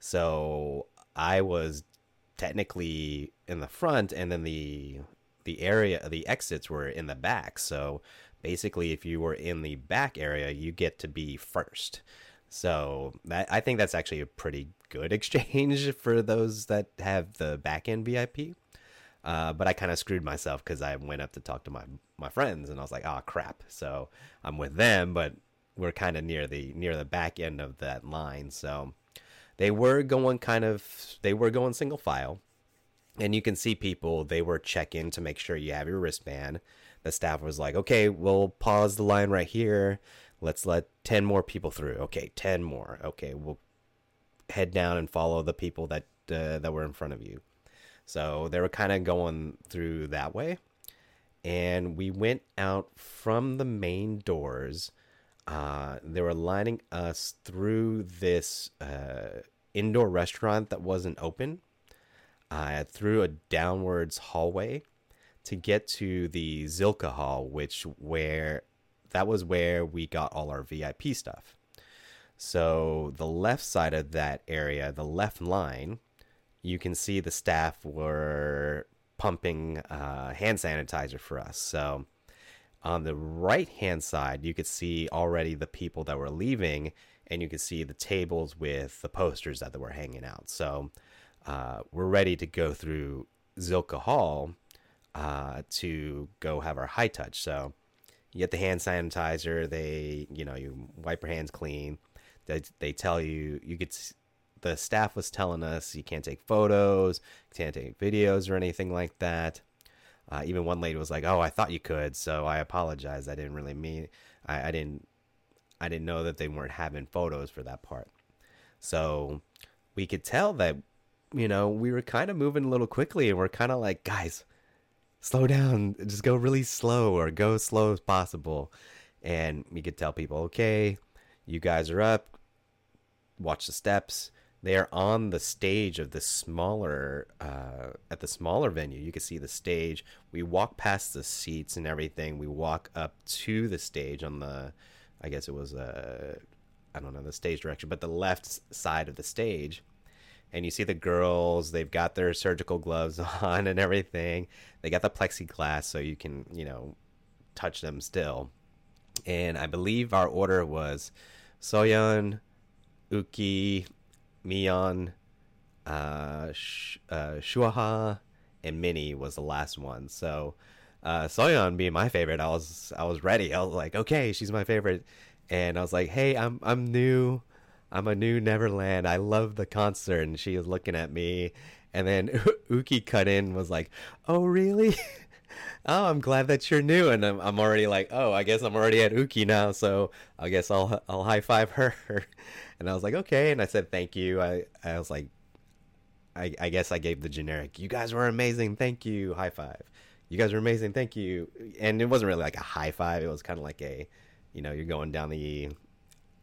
So I was technically in the front and then the the area of the exits were in the back. So basically if you were in the back area you get to be first. So that i think that's actually a pretty good exchange for those that have the back end vip uh, but i kind of screwed myself because i went up to talk to my my friends and i was like oh crap. So i'm with them but we're kind of near the near the back end of that line so they were going kind of they were going single file. And you can see people they were checking to make sure you have your wristband. The staff was like okay we'll pause the line right here. Let's let 10 more people through. Okay 10 more. Okay we'll head down and follow the people that uh, that were in front of you. So they were kind of going through that way. And we went out from the main doors uh, they were lining us through this uh, indoor restaurant that wasn't open uh, through a downwards hallway to get to the Zilkha Hall, which where that was where we got all our VIP stuff. So the left side of that area, the left line, you can see the staff were pumping uh, hand sanitizer for us. So on the right hand side, you could see already the people that were leaving, and you could see the tables with the posters that were hanging out. So uh, we're ready to go through Zilkha Hall uh, to go have our high touch. So you get the hand sanitizer. They, you know, you wipe your hands clean. They, they tell you you get. The staff was telling us you can't take photos, can't take videos or anything like that. Uh, even one lady was like, "Oh, I thought you could, so I apologize. I didn't really mean. I, I didn't. I didn't know that they weren't having photos for that part." So we could tell that, you know, we were kind of moving a little quickly, and we're kind of like, guys, slow down, just go really slow or go slow as possible. And we could tell people, okay, you guys are up, watch the steps. They are on the stage of the smaller, uh, at the smaller venue. You can see the stage. We walk past the seats and everything. We walk up to the stage on the, I guess it was, uh, I don't know the stage direction, but the left side of the stage and you see the girls they've got their surgical gloves on and everything they got the plexiglass so you can you know touch them still and i believe our order was soyeon Yuqi Miyeon uh, Sh- uh Shuhua and minnie was the last one so uh soyeon being my favorite i was i was ready i was like okay she's my favorite and i was like hey i'm i'm new I'm a new Neverland. I love the concert. And she was looking at me. And then Yuqi cut in was like, Oh, really? oh, I'm glad that you're new. And I'm, I'm already like, Oh, I guess I'm already at Yuqi now. So I guess I'll, I'll high five her. And I was like, Okay. And I said, Thank you. I, I was like, I, I guess I gave the generic, You guys were amazing. Thank you. High five. You guys were amazing. Thank you. And it wasn't really like a high five. It was kind of like a, you know, you're going down the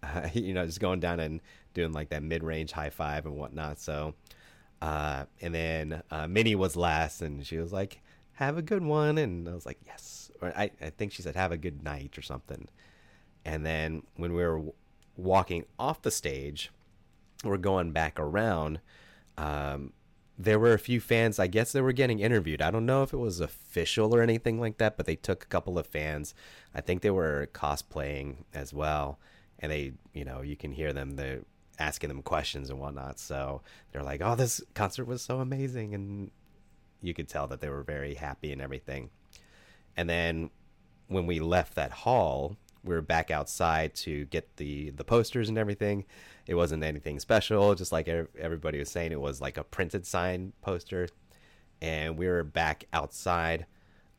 uh, you know, just going down and doing like that mid range high five and whatnot. So, uh, and then uh, Minnie was last, and she was like, "Have a good one," and I was like, "Yes," or I, I think she said, "Have a good night" or something. And then when we were walking off the stage, we're going back around. Um, there were a few fans. I guess they were getting interviewed. I don't know if it was official or anything like that, but they took a couple of fans. I think they were cosplaying as well and they you know you can hear them they're asking them questions and whatnot so they're like oh this concert was so amazing and you could tell that they were very happy and everything. And then when we left that hall we were back outside to get the the posters and everything. It wasn't anything special just like everybody was saying it was like a printed sign poster. And we were back outside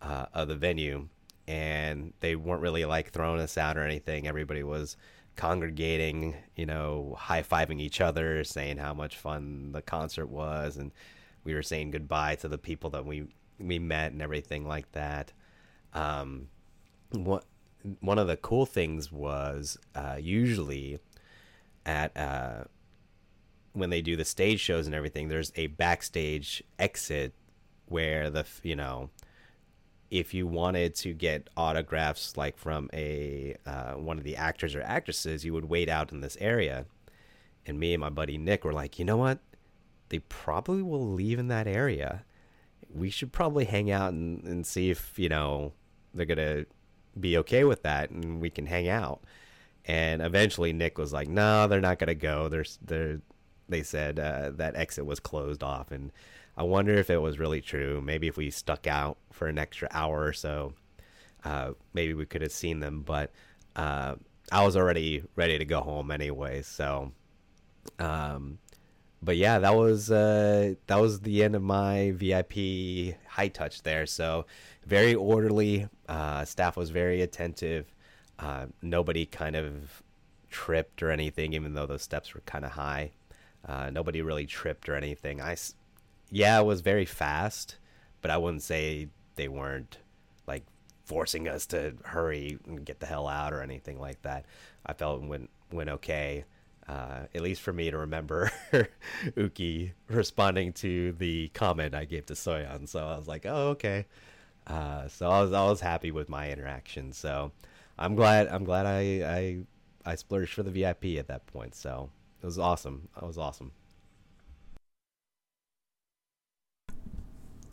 uh, of the venue and they weren't really like throwing us out or anything. Everybody was congregating, you know, high fiving each other, saying how much fun the concert was, and we were saying goodbye to the people that we we met and everything like that. Um, what one of the cool things was uh, usually at uh, when they do the stage shows and everything, there's a backstage exit where the you know if you wanted to get autographs like from a uh, one of the actors or actresses, you would wait out in this area. And me and my buddy Nick were like, you know what? They probably will leave in that area. We should probably hang out and, and see if you know they're gonna be okay with that, and we can hang out. And eventually, Nick was like, "No, they're not gonna go. There's they're." They said uh, that exit was closed off, and I wonder if it was really true. Maybe if we stuck out for an extra hour or so, uh, maybe we could have seen them. But uh, I was already ready to go home anyway. So, um, but yeah, that was uh, that was the end of my VIP high touch there. So very orderly. Uh, staff was very attentive. Uh, nobody kind of tripped or anything, even though those steps were kind of high. Uh, nobody really tripped or anything. I yeah, it was very fast, but I wouldn't say they weren't like forcing us to hurry and get the hell out or anything like that. I felt it went went okay. Uh, at least for me to remember Yuqi responding to the comment I gave to Soyeon. So I was like, oh, okay. Uh, so I was I was happy with my interaction. So I'm glad I'm glad I I I splurged for the VIP at that point. So it was awesome. It was awesome.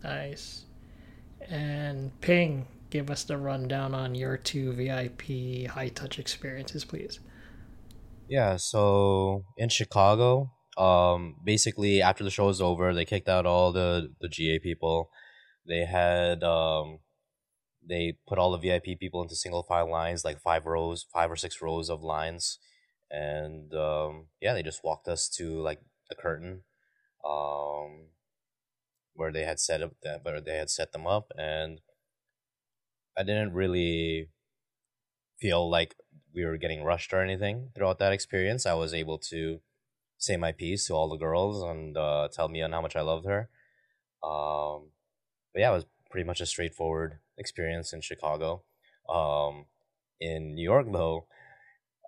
Nice. And Ping, give us the rundown on your two VIP high touch experiences, please. Yeah, so in Chicago, um, basically after the show was over, they kicked out all the the GA people. They had um, they put all the VIP people into single file lines, like five rows, five or six rows of lines, and um, yeah, they just walked us to like the curtain, um, where they had set up that, where they had set them up, and I didn't really feel like we were getting rushed or anything throughout that experience. I was able to say my piece to all the girls and uh, tell on how much I loved her. Um, but yeah, it was pretty much a straightforward experience in Chicago. Um, in New York, though,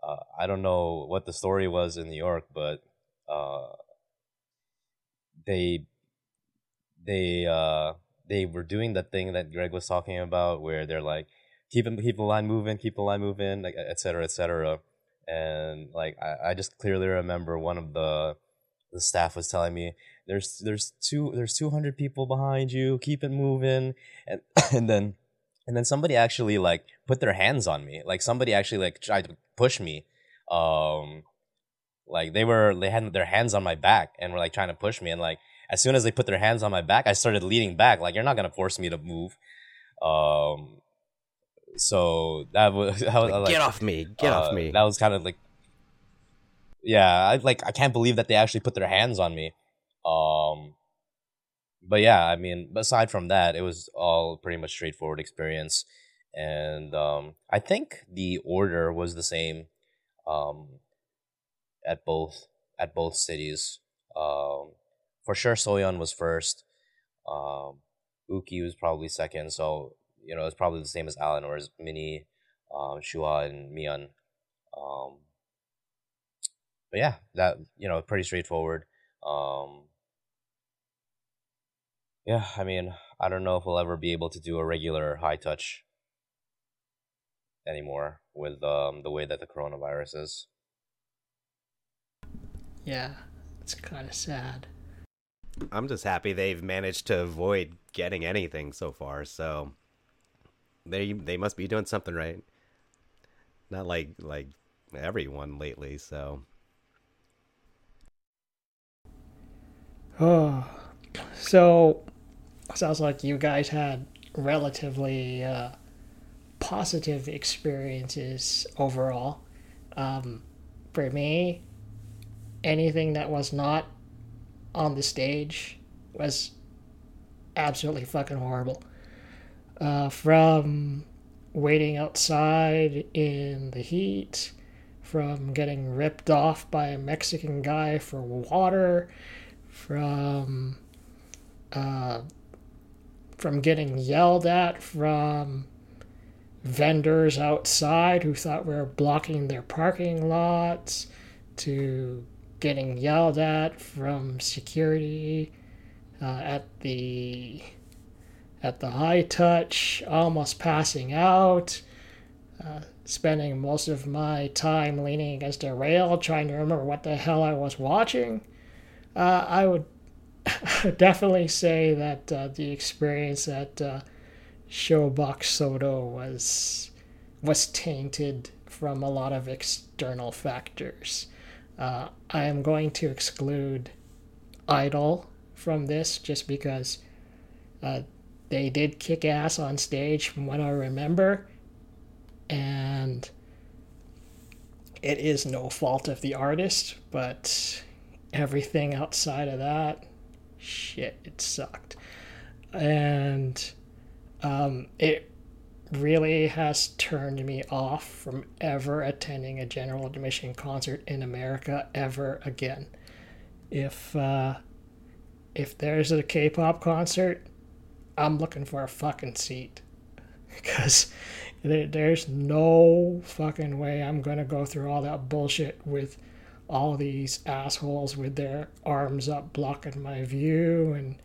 uh, I don't know what the story was in New York, but uh, they they uh, they were doing the thing that Greg was talking about, where they're like, keep keep the line moving, keep the line moving, like et cetera, et cetera. And like I, I just clearly remember one of the the staff was telling me there's there's two there's two hundred people behind you, keep it moving, and and then and then somebody actually like put their hands on me, like somebody actually like tried to push me, um, like they were they had their hands on my back and were like trying to push me, and like as soon as they put their hands on my back, I started leaning back, like you're not gonna force me to move, um, so that was, that was like, get off me! Get uh, off me! That was kind of like, yeah, I like I can't believe that they actually put their hands on me. Um, but yeah, I mean, aside from that, it was all pretty much straightforward experience, and um, I think the order was the same, um, at both at both cities. Um, for sure, Soyeon was first. Um, Yuqi was probably second. So you know, it's probably the same as Alan or as Minnie, um, Shuhua, and Miyeon. Um, but yeah, that you know, pretty straightforward. Um, yeah, I mean, I don't know if we'll ever be able to do a regular high touch anymore with um, the way that the coronavirus is. Yeah, it's kind of sad. I'm just happy they've managed to avoid getting anything so far. So they they must be doing something right. Not like like everyone lately. So Oh, so sounds like you guys had relatively uh, positive experiences overall. Um, for me, anything that was not on the stage was absolutely fucking horrible. Uh, from waiting outside in the heat, from getting ripped off by a Mexican guy for water, from uh, from getting yelled at from vendors outside who thought we were blocking their parking lots to getting yelled at from security uh, at the at the high touch almost passing out uh, spending most of my time leaning against a rail trying to remember what the hell i was watching uh, i would definitely say that uh, the experience at uh, Showbox SoDo was was tainted from a lot of external factors. Uh, I am going to exclude (G)I-DLE from this just because uh, they did kick ass on stage from what I remember, and it is no fault of the artist, but everything outside of that shit, it sucked. And um, it really has turned me off from ever attending a general admission concert in America ever again. If uh, if there's a K-pop concert, I'm looking for a fucking seat because there's no fucking way I'm gonna go through all that bullshit with all these assholes with their arms up blocking my view and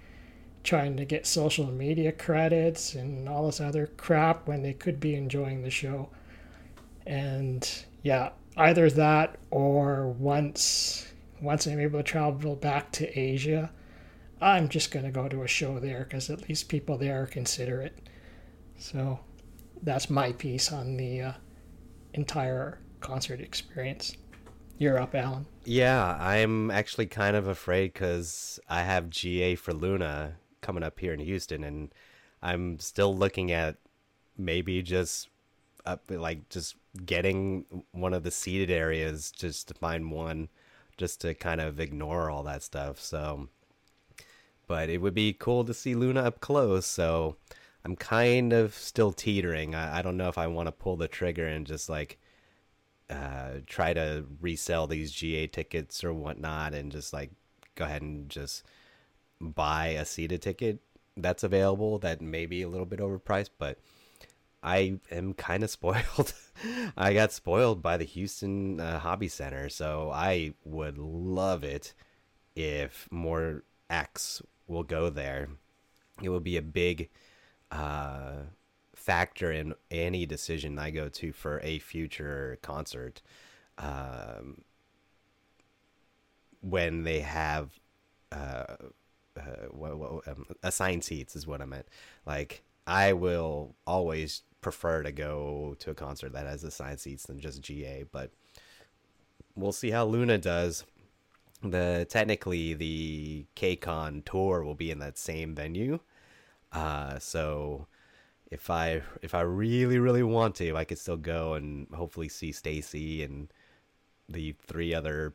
trying to get social media credits and all this other crap when they could be enjoying the show. And yeah, either that or once once I'm able to travel back to Asia, I'm just going to go to a show there because at least people there are considerate. So that's my piece on the uh, entire concert experience. You're up, Alan. Yeah, I'm actually kind of afraid because I have GA for LOONA coming up here in Houston, and I'm still looking at maybe just up like just getting one of the seated areas just to find one, just to kind of ignore all that stuff. So, but it would be cool to see LOONA up close. So, I'm kind of still teetering. I, I don't know if I want to pull the trigger and just like uh, try to resell these GA tickets or whatnot, and just like go ahead and just buy a seated ticket that's available that may be a little bit overpriced, but I am kind of spoiled. I got spoiled by the Houston uh, Hobby Center, so I would love it if more acts will go there. It will be a big uh, factor in any decision I go to for a future concert. Um, when they have uh, uh, um, assigned seats is what I meant. Like I will always prefer to go to a concert that has assigned seats than just GA, but we'll see how LOONA does. The technically the KCON tour will be in that same venue, uh, so if I if I really really want to, I could still go and hopefully see STAYC and the three other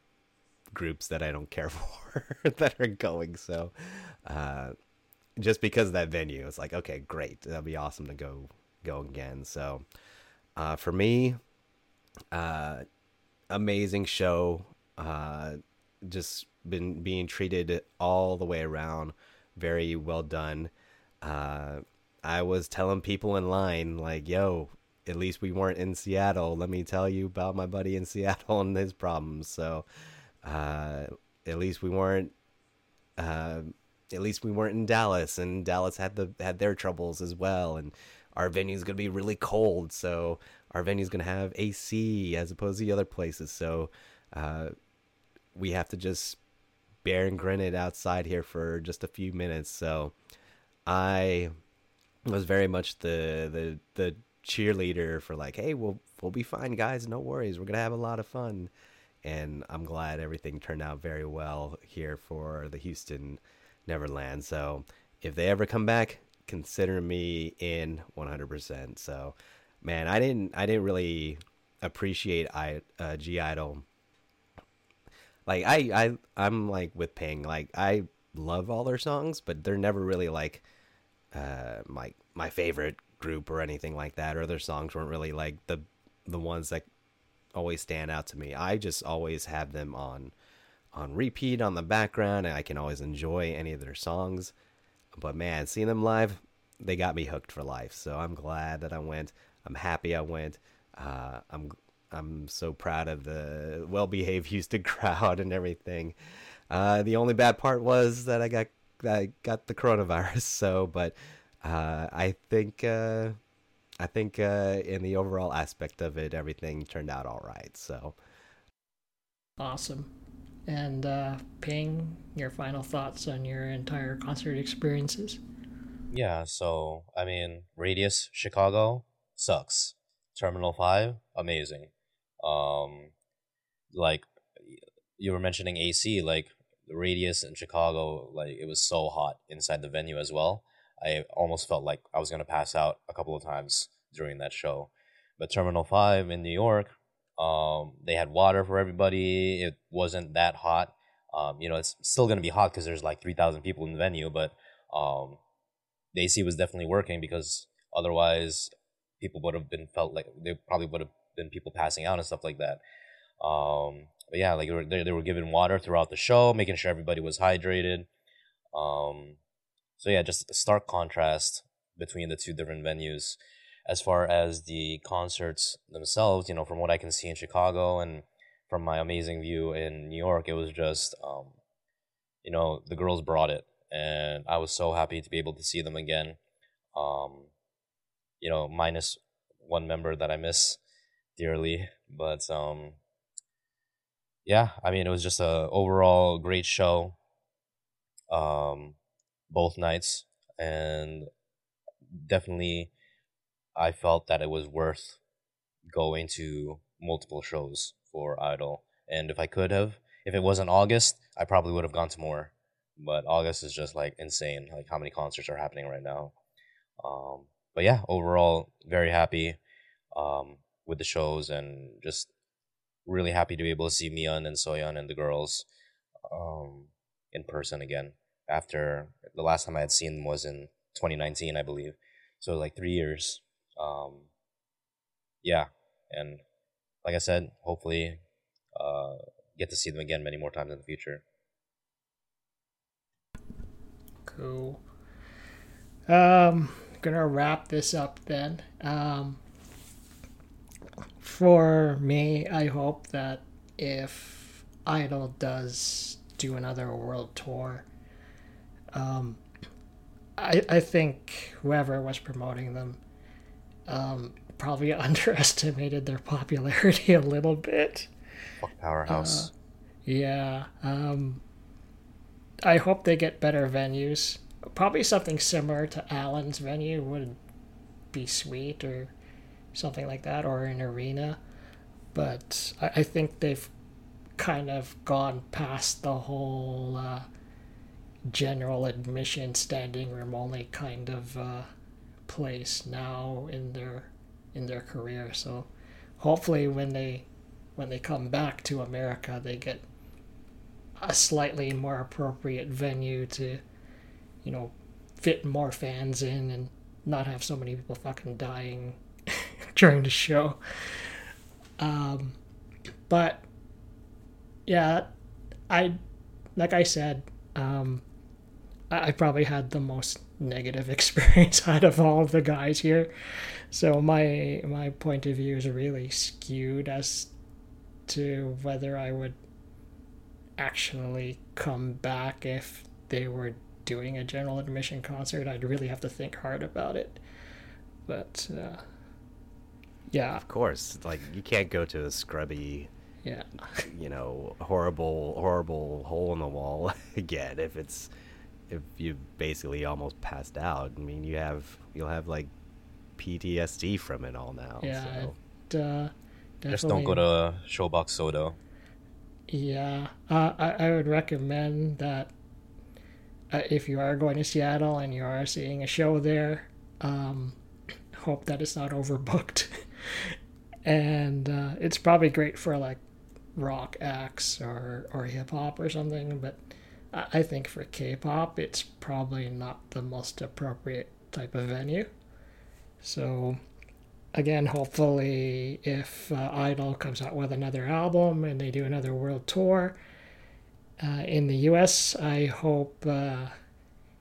groups that I don't care for that are going. So, uh, just because of that venue, it's like okay, great, that'd be awesome to go go again. So, uh, for me, uh, amazing show. Just been being treated all the way around, very well done. Uh, I was telling people in line, like, yo, at least we weren't in Seattle. Let me tell you about my buddy in Seattle and his problems. So, uh, at least we weren't, uh, at least we weren't in Dallas, and Dallas had the had their troubles as well. And our venue's gonna be really cold, so our venue's gonna have AC as opposed to the other places. So, uh, we have to just bear and grin it outside here for just a few minutes. So, I was very much the the the cheerleader for like, hey, we'll we'll be fine, guys. No worries. We're gonna have a lot of fun. And I'm glad everything turned out very well here for the Houston Neverland. So if they ever come back, consider me in 100%. So, man, I didn't I didn't really appreciate I uh, (G)I-DLE. Like I I I'm like with Ping. Like I love all their songs, but they're never really like uh, my my favorite group or anything like that, or their songs weren't really like the the ones that always stand out to me. I just always have them on on repeat on the background, and I can always enjoy any of their songs. But man, seeing them live, they got me hooked for life. So I'm glad that I went. I'm happy I went. Uh, I'm I'm so proud of the well behaved Houston crowd and everything. Uh, the only bad part was that I got I got the coronavirus. So, but uh, I think uh, I think uh, in the overall aspect of it, everything turned out all right. So awesome. And uh, Ping, your final thoughts on your entire concert experiences? Yeah, so I mean, Radius Chicago sucks. Terminal Five, amazing. Um, like you were mentioning AC, like the radius in Chicago, like it was so hot inside the venue as well. I almost felt like I was gonna pass out a couple of times during that show. But Terminal Five in New York, um, they had water for everybody. It wasn't that hot. Um, you know, it's still gonna be hot because there's like three thousand people in the venue, but um, the AC was definitely working because otherwise people would have been felt like they probably would have been people passing out and stuff like that. Um, but yeah, like they, were, they were giving water throughout the show, making sure everybody was hydrated. Um, so yeah, just a stark contrast between the two different venues. As far as the concerts themselves, you know, from what I can see in Chicago and from my amazing view in New York, it was just, um, you know, the girls brought it, and I was so happy to be able to see them again. Um, you know, minus one member that I miss dearly, but um, yeah, I mean, it was just a overall great show. Um, both nights, and definitely, I felt that it was worth going to multiple shows for (G)I-DLE And if I could have, if it wasn't August, I probably would have gone to more. But August is just like insane, like how many concerts are happening right now. Um, but yeah, overall, very happy um, with the shows and just really happy to be able to see Miyeon and Soyeon and the girls um, in person again. After the last time I had seen them was in 2019, I believe. So like three years. Um, yeah, and like I said, hopefully uh, get to see them again many more times in the future. Cool. Um, gonna wrap this up then. Um, for me, I hope that if (G)I-DLE does do another world tour, um, I I think whoever was promoting them, um, probably underestimated their popularity a little bit. Fuck Powerhouse. Uh, yeah. Um, I hope they get better venues. Probably something similar to Allen's venue would be sweet, or something like that, or an arena. But I, I think they've kind of gone past the whole uh, general admission standing room only kind of uh, place now in their in their career. So hopefully when they when they come back to America, they get a slightly more appropriate venue to, you know, fit more fans in and not have so many people fucking dying during the show. Um, but yeah, I like I said, um, I, I probably had the most negative experience out of all of the guys here, so my my point of view is really skewed as to whether I would actually come back if they were doing a general admission concert. I'd really have to think hard about it. But uh, yeah, Of course, like you can't go to a scrubby, yeah, you know, horrible, horrible hole in the wall again if it's if you basically almost passed out. I mean, you have you'll have like PTSD from it all now. yeah. so. It, uh, Just don't go to Showbox SoDo. Yeah, uh, I, I would recommend that uh, if you are going to Seattle and you are seeing a show there, um, hope that it's not overbooked. and uh, it's probably great for like rock acts or, or hip hop or something, but I, think for K pop, it's probably not the most appropriate type of venue. So again, hopefully, if uh, (G)I-DLE comes out with another album and they do another world tour uh, in the U.S., I hope, uh,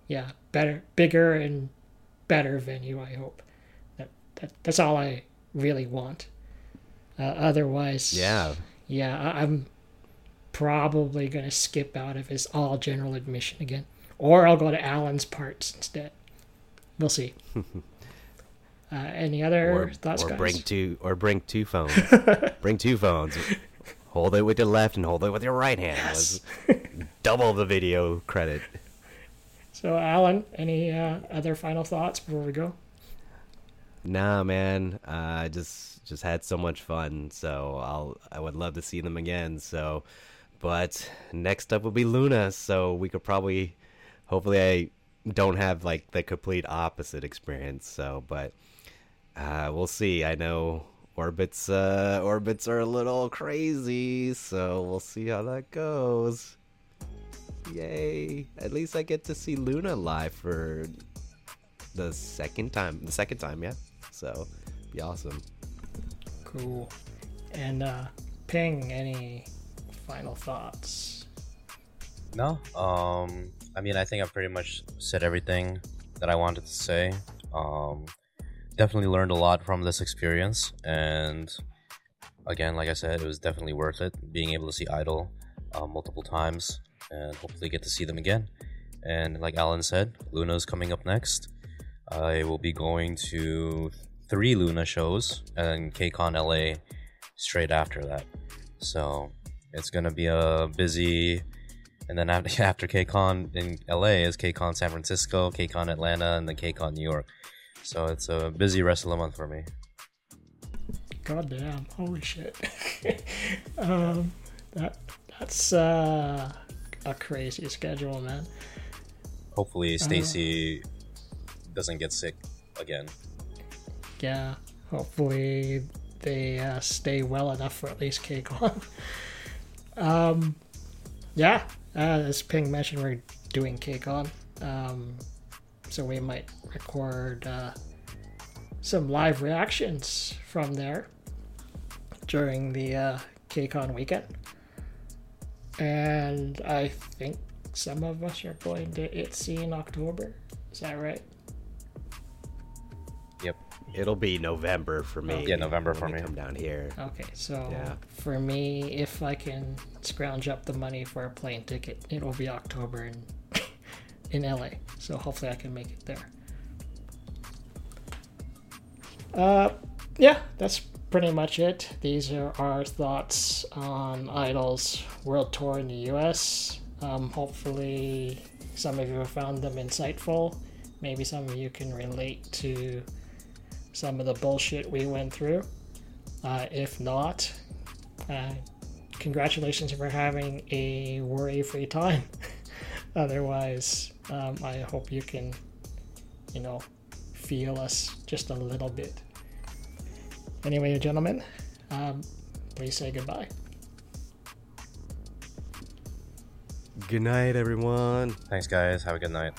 yeah, better, bigger and better venue. I hope that, that that's all I really want. Uh, otherwise, Yeah. yeah, I- I'm probably gonna skip out if it's all general admission again, or I'll go to Alan's parts instead. We'll see. Uh, any other or, thoughts, or guys? bring two or bring two phones bring two phones hold it with your left and hold it with your right hand Yes. Double the video credit So, Alan, any uh, other final thoughts before we go? Nah man uh, i just just had so much fun so i'll i would love to see them again so but next up will be LOONA so we could probably hopefully i don't have like the complete opposite experience so but uh, we'll see. I know orbits uh, orbits are a little crazy, so we'll see how that goes. Yay! At least I get to see LOONA live for the second time. The second time, yeah. So be awesome. Cool. And uh, Ping, any final thoughts? No. Um. I mean, I think I've pretty much said everything that I wanted to say. Um. Definitely learned a lot from this experience, and again, like I said, it was definitely worth it. Being able to see (G)I-DLE uh, multiple times, and hopefully get to see them again. And like Alan said, LOONA's coming up next. I will be going to three LOONA shows and KCON LA straight after that. So it's gonna be a busy and then after, after KCON in LA is KCON San Francisco, KCON Atlanta, and then KCON New York. So it's a busy rest of the month for me. God damn, holy shit. um, that that's uh, a crazy schedule, man. Hopefully, STAYC doesn't get sick again. Yeah, hopefully they uh, stay well enough for at least KCON. um, yeah, uh, as Ping mentioned, we're doing KCON. Um, so we might record uh, some live reactions from there during the uh, KCON weekend. And I think some of us are going to ITZY in October. Is that right? Yep. It'll be November for me. Yeah, November when for we me. Come down here. Okay, so Yeah. for me, if I can scrounge up the money for a plane ticket, it will be October in in LA. So hopefully I can make it there. Uh, yeah, that's pretty much it. These are our thoughts on (G)I-DLE's world tour in the US. Um, hopefully, some of you have found them insightful. Maybe some of you can relate to some of the bullshit we went through. Uh, if not, uh, congratulations for having a worry free time. Otherwise, um, I hope you can, you know, feel us just a little bit. Anyway, gentlemen, um, please say goodbye. Good night, everyone. Thanks, guys. Have a good night.